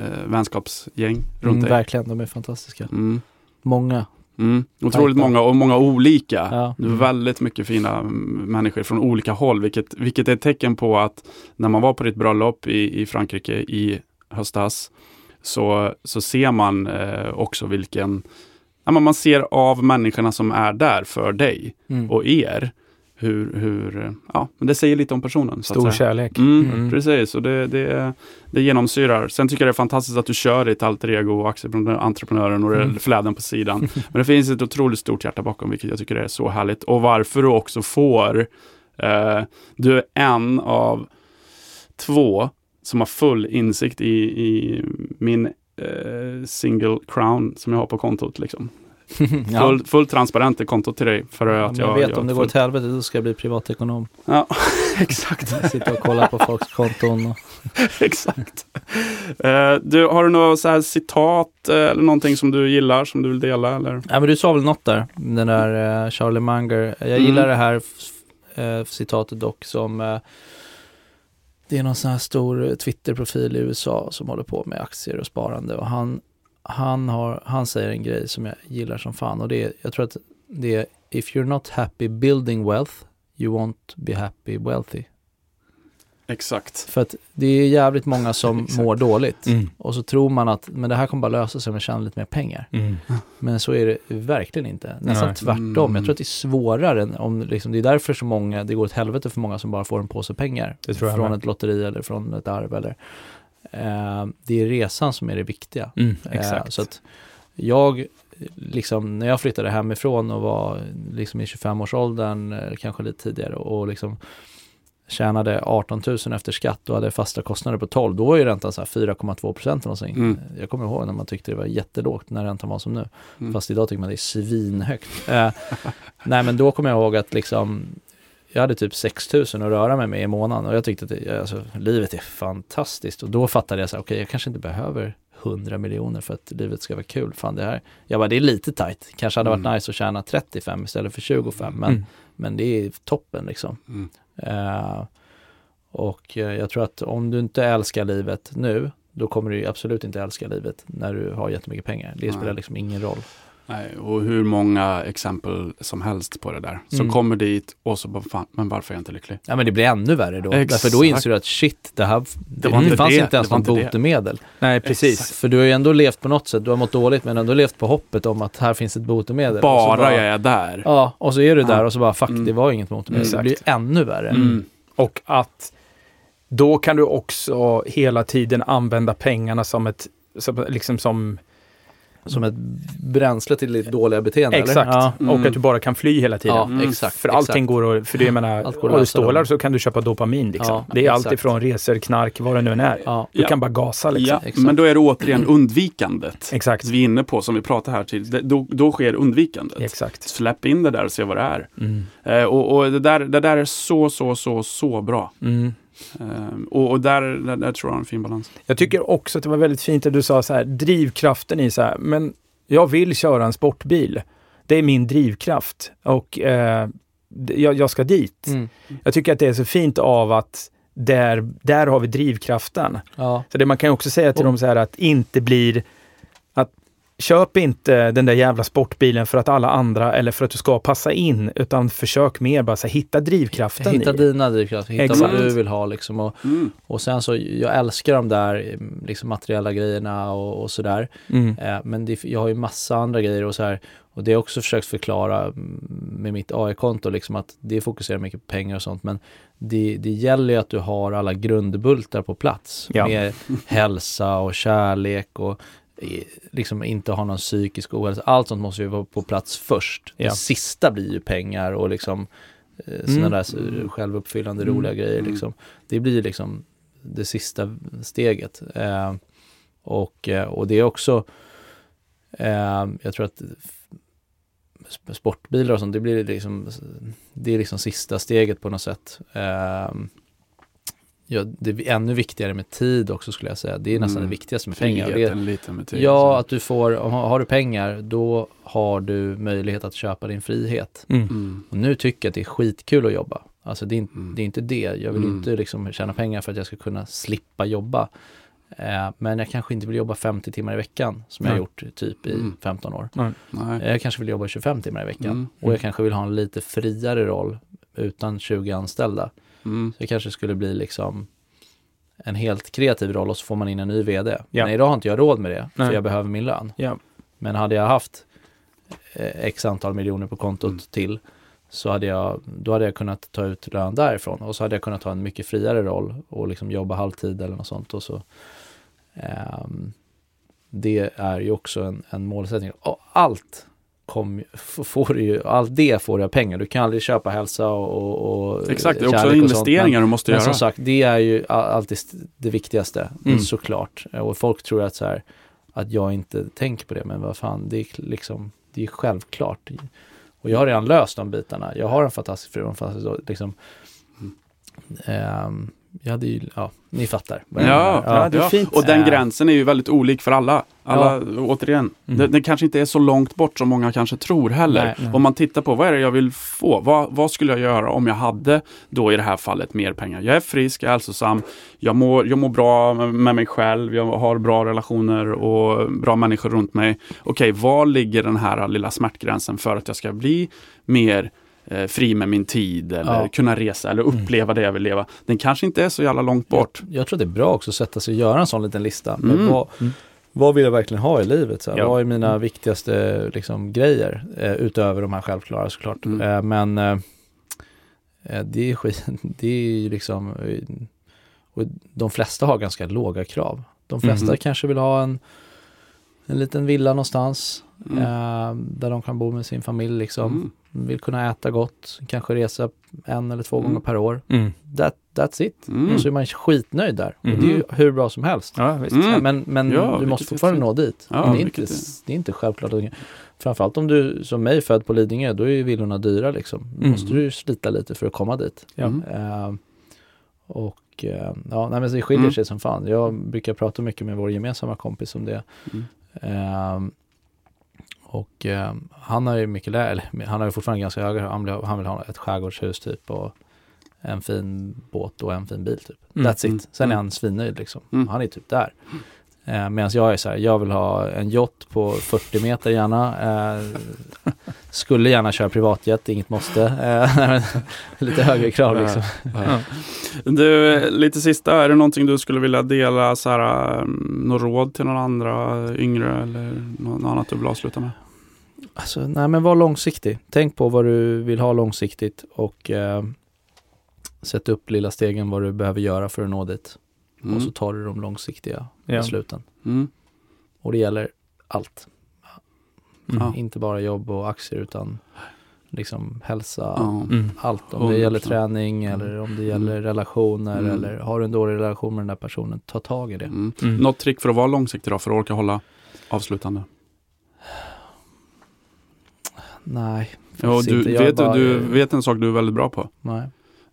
eh, vänskapsgäng runt Mm, dig. verkligen, de är fantastiska. Mm. Många. Mm. Otroligt många och många olika. Ja. Är väldigt mycket fina mm, människor från olika håll, vilket, vilket är ett tecken på att när man var på ditt bröllop i, i Frankrike i höstas, så, så ser man eh, också vilken, ja, man ser av människorna som är där för dig Mm. och er, hur, hur ja, men det säger lite om personen. så att Stor säga. kärlek. Mm, Mm. Precis, och det, det, det genomsyrar. Sen tycker jag det är fantastiskt att du kör ditt alter ego och aktieentreprenören och Mm. fläden på sidan. Men det finns ett otroligt stort hjärta bakom, vilket jag tycker är så härligt. Och varför du också får, eh, du är en av två som har full insikt i, i min eh, single crown som jag har på kontot. Liksom. ja. Full, fullt transparent i kontot till dig. För Ja, att men jag, vet om det går åt helvete då ska jag bli privatekonom. Ja, exakt. Sitta och kolla på folks konton. Och... exakt. Eh, du, har du något så här citat eh, eller någonting som du gillar som du vill dela? Eller? Ja, men du sa väl något där, den där eh, Charlie Munger. Jag Mm. gillar det här citatet dock som det är någon sån här stor Twitter-profil i USA som håller på med aktier och sparande och han, han, har, han säger en grej som jag gillar som fan och det är, jag tror att det är If you're not happy building wealth, you won't be happy wealthy. Exakt. För att det är jävligt många som mår dåligt Mm. och så tror man att men det här kommer bara lösa sig om jag tjänar lite mer pengar. Mm. Men så är det verkligen inte. Nästan Nej. tvärtom. Mm. Jag tror att det är svårare. än Om, liksom, det är därför så många, det går åt helvete för många som bara får en påse pengar. Det tror jag från ett lotteri eller från ett arv. Eller, det är resan som är det viktiga. Mm, Eh, exakt. så att jag, liksom, när jag flyttade hemifrån och var liksom i 25-årsåldern, eh, kanske lite tidigare och liksom tjänade 18 000 efter skatt och hade fasta kostnader på 12, då var ju räntan så här 4,2 procent någonting. Mm. Jag kommer ihåg när man tyckte det var jättelågt när räntan var som nu. Mm. Fast idag tycker man det är svinhögt. Eh, nej men då kommer jag ihåg att liksom jag hade typ 6 000 att röra mig med i månaden och jag tyckte att det, alltså, livet är fantastiskt och då fattade jag så här, okej jag kanske inte behöver 100 miljoner för att livet ska vara kul. Fan det här, jag bara det är lite tajt. Kanske hade varit Mm. nice att tjäna 35 istället för 25 men, Mm. men det är toppen liksom. Mm. Eh, och eh, jag tror att om du inte älskar livet nu, då kommer du absolut inte älska livet när du har jättemycket pengar. Det spelar liksom ingen roll. Nej, och hur många exempel som helst på det där. Som Mm. kommer dit och så bara, fan, men varför är jag inte lycklig? Ja men det blir ännu värre då. Exakt. Därför då inser du att shit, det här, det, var inte fanns det. inte ens Det något inte det. botemedel. Nej, precis. Exakt. För du har ju ändå levt på något sätt, du har mått dåligt men ändå levt på hoppet om att här finns ett botemedel. Så Bara jag är där. Ja, och så är du där Ja. och så bara fuck, Mm. det var inget botemedel. Exakt. Det blir ännu värre. Mm. Och att då kan du också hela tiden använda pengarna som ett, som, liksom som, Som ett bränsle till ditt dåliga beteende exakt. eller? Ja. Mm. Och att du bara kan fly hela tiden. Ja, Mm. exakt. För allting exakt. går att, för det jag menar, Allt går har du stålar så kan du köpa dopamin liksom. Ja, det är allt exakt. ifrån resor, knark, vad det nu än är. Ja. Du Ja. kan bara gasa liksom. Ja, men då är det återigen undvikandet. Exakt. Vi är inne på, som vi pratar här till, det- då, då sker undvikandet. Exakt. Släpp in det där och se vad det är. Mm. Eh, och och det, där, det där är så, så, så, så bra. Mm. Eh, och och där, där, där tror jag har en fin balans. Jag tycker också att det var väldigt fint att du sa så här, drivkraften i så här, men jag vill köra en sportbil. Det är min drivkraft och eh, jag, jag ska dit. Mm. Jag tycker att det är så fint av att där, där har vi drivkraften. Ja. Så det man kan också säga till Och- dem så här att inte blir köp inte den där jävla sportbilen för att alla andra eller för att du ska passa in utan försök mer bara så här, hitta drivkraften Hitta i. dina drivkrafter, hitta Exakt. vad du vill ha liksom. Och, Mm. och sen så, jag älskar de där liksom materiella grejerna och, och sådär. Mm. Eh, men det, jag har ju massa andra grejer och så här. Och det har jag också försökt förklara med mitt AI-konto, liksom att det fokuserar mycket på pengar och sånt. Men det, det gäller ju att du har alla grundbultar på plats. Ja. Med hälsa och kärlek och liksom inte ha någon psykisk ohälsa. Allt sånt måste ju vara på plats först. Ja. Det sista blir ju pengar och liksom eh, sådana Mm. där självuppfyllande Mm. roliga grejer. Mm. Liksom. Det blir liksom det sista steget. Eh, och, eh, och det är också, eh, jag tror att sp- sportbilar och sånt, det blir liksom, det är liksom sista steget på något sätt. Eh, ja, det är ännu viktigare med tid också skulle jag säga. Det är nästan Mm. det viktigaste med pengar. Det, lite med tid. ja, så. att du får, har du pengar, då har du möjlighet att köpa din frihet. Mm. Mm. Och nu tycker jag att det är skitkul att jobba. Alltså det är, inte- Mm. det är inte det. Jag vill Mm. inte liksom tjäna pengar för att jag ska kunna slippa jobba. Eh, men jag kanske inte vill jobba 50 timmar i veckan som jag har Nej. gjort typ i Mm. 15 år. Nej. Jag kanske vill jobba 25 timmar i veckan. Mm. Och jag kanske vill ha en lite friare roll utan 20 anställda. Mm. Så det kanske skulle bli liksom en helt kreativ roll och så får man in en ny vd. Ja. Men idag har inte jag råd med det, för Nej. jag behöver min lön. Ja. Men hade jag haft eh, x antal miljoner på kontot Mm. till så hade jag, då hade jag kunnat ta ut lön därifrån och så hade jag kunnat ha en mycket friare roll och liksom jobba halvtid eller något sånt och så ehm, det är ju också en, en målsättning. Och allt kom, får du ju, allt det får jag pengar. Du kan aldrig köpa hälsa och, och, Exakt, det är också sånt, men- investeringar du måste men göra. som sagt, det är ju alltid det viktigaste, Mm. såklart. Och folk tror att så här, att jag inte tänker på det. Men vad fan, det är liksom, det är självklart. Och jag har redan löst de bitarna. Jag har en fantastisk fru, en fantastisk, liksom, ehm, jag hade ju, ja, ni fattar. Ja, ja, det är ja. fint. och den Äh. gränsen är ju väldigt olik för alla. alla Återigen, Mm. det, det kanske inte är så långt bort som många kanske tror heller. Nej, nej. Om man tittar på vad är det jag vill få? Vad, vad skulle jag göra om jag hade då i det här fallet mer pengar? Jag är frisk, jag är hälsosam, jag mår, jag mår bra med, med mig själv, jag har bra relationer och bra människor runt mig. Okej, var ligger den här lilla smärtgränsen för att jag ska bli mer eh, fri med min tid eller Ja. kunna resa eller uppleva det jag vill leva. Den kanske inte är så jävla långt bort. Jag tror det är bra också att sätta sig och göra en sån liten lista. Mm. vad, Mm. vad vill jag verkligen ha i livet? Så Ja. Vad är mina viktigaste liksom, grejer? Eh, utöver de här självklara såklart. Mm. Eh, men eh, eh, det är skit, det är ju liksom, eh, och de flesta har ganska låga krav. De flesta Mhm. kanske vill ha en, en liten villa någonstans Mm. eh, där de kan bo med sin familj liksom. Mm. Vill kunna äta gott, kanske resa en eller två Mm. gånger per år. Mm. That, that's it. Mm. Och så är man skitnöjd där. Och det är ju Mhm. hur bra som helst. Ja, visst. Mm. Men men Ja, du måste fortfarande nå dit. Ja, det, är inte, det är inte självklart. att- Framförallt om du som mig född på Lidingö, då är ju villorna dyra liksom. Då Mm. måste du slita lite för att komma dit. Ja. Mm. Eh, och eh, ja, nej, men det skiljer Mm. sig som fan. Jag brukar prata mycket med vår gemensamma kompis om det. Mm. Och eh, han har ju mycket lägre, han har ju fortfarande ganska höga, han vill, ha- han vill ha ett skärgårdshus typ och en fin båt och en fin bil typ. Mm. That's it. Mm. Sen är Mm. han svinnöjd liksom. Mm. Han är typ där. Eh, Medan jag är så här, jag vill ha en yacht på 40 meter gärna. Eh, skulle gärna köra privatjet, inget måste. Eh, lite högre krav liksom. Ja. Du, lite sista, är det någonting du skulle vilja dela, så här, um, något råd till några andra yngre eller något annat du vill avsluta med? Alltså, nej men var långsiktig. Tänk på vad du vill ha långsiktigt och eh, sätt upp lilla stegen vad du behöver göra för att nå dit. Mm. Och så tar du de långsiktiga Ja. besluten. Mm. Och det gäller allt. Mm. Ja. Inte bara jobb och aktier utan liksom hälsa, Ja. Mm. allt. Om det gäller 100%. träning eller om det gäller relationer Mm. eller har du en dålig relation med den där personen, ta tag i det. Mm. Mm. Något trick för att vara långsiktig då, för att orka hålla avslutande? Nej, Jo, faktiskt du, inte. Vet, bara- du vet en sak du är väldigt bra på? Nej.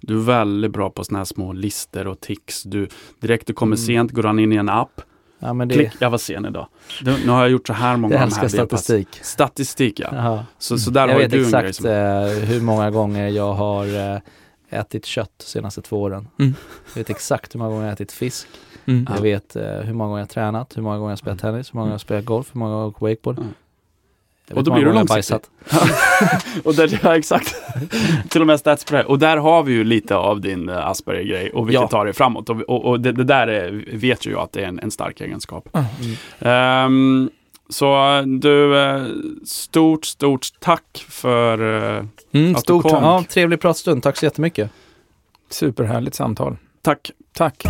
Du är väldigt bra på såna här små lister och tics. Du, direkt du kommer Mm. sent går han in i en app. Ja, men det, Klick, jag var sen idag. Nu, nu har jag gjort så här många av de här älskar B-pass. statistik. Statistik ja. Så, så där jag har vet du en grej exakt som... eh, hur många gånger jag har eh, ätit kött de senaste två åren. Mm. Jag vet exakt hur många gånger jag har ätit fisk. Mm. Jag vet eh, hur många gånger jag har tränat, hur många gånger jag har spelat tennis, hur många gånger jag har spelat golf, hur många gånger jag har åkt wakeboard. Och då blir du långsiktig. och där, ja, exakt. Till och med stats på det. Och där har vi ju lite av din eh, Asperger-grej och vilket Ja. tar dig framåt. Och, och, och det, det där är, vet ju jag att det är en, en stark egenskap. Mm. Ehm, så du, eh, stort, stort tack för... eh, Mm, Att du stort kom. Ja, trevlig pratstund. Tack så jättemycket. Superhärligt samtal. tack. Tack.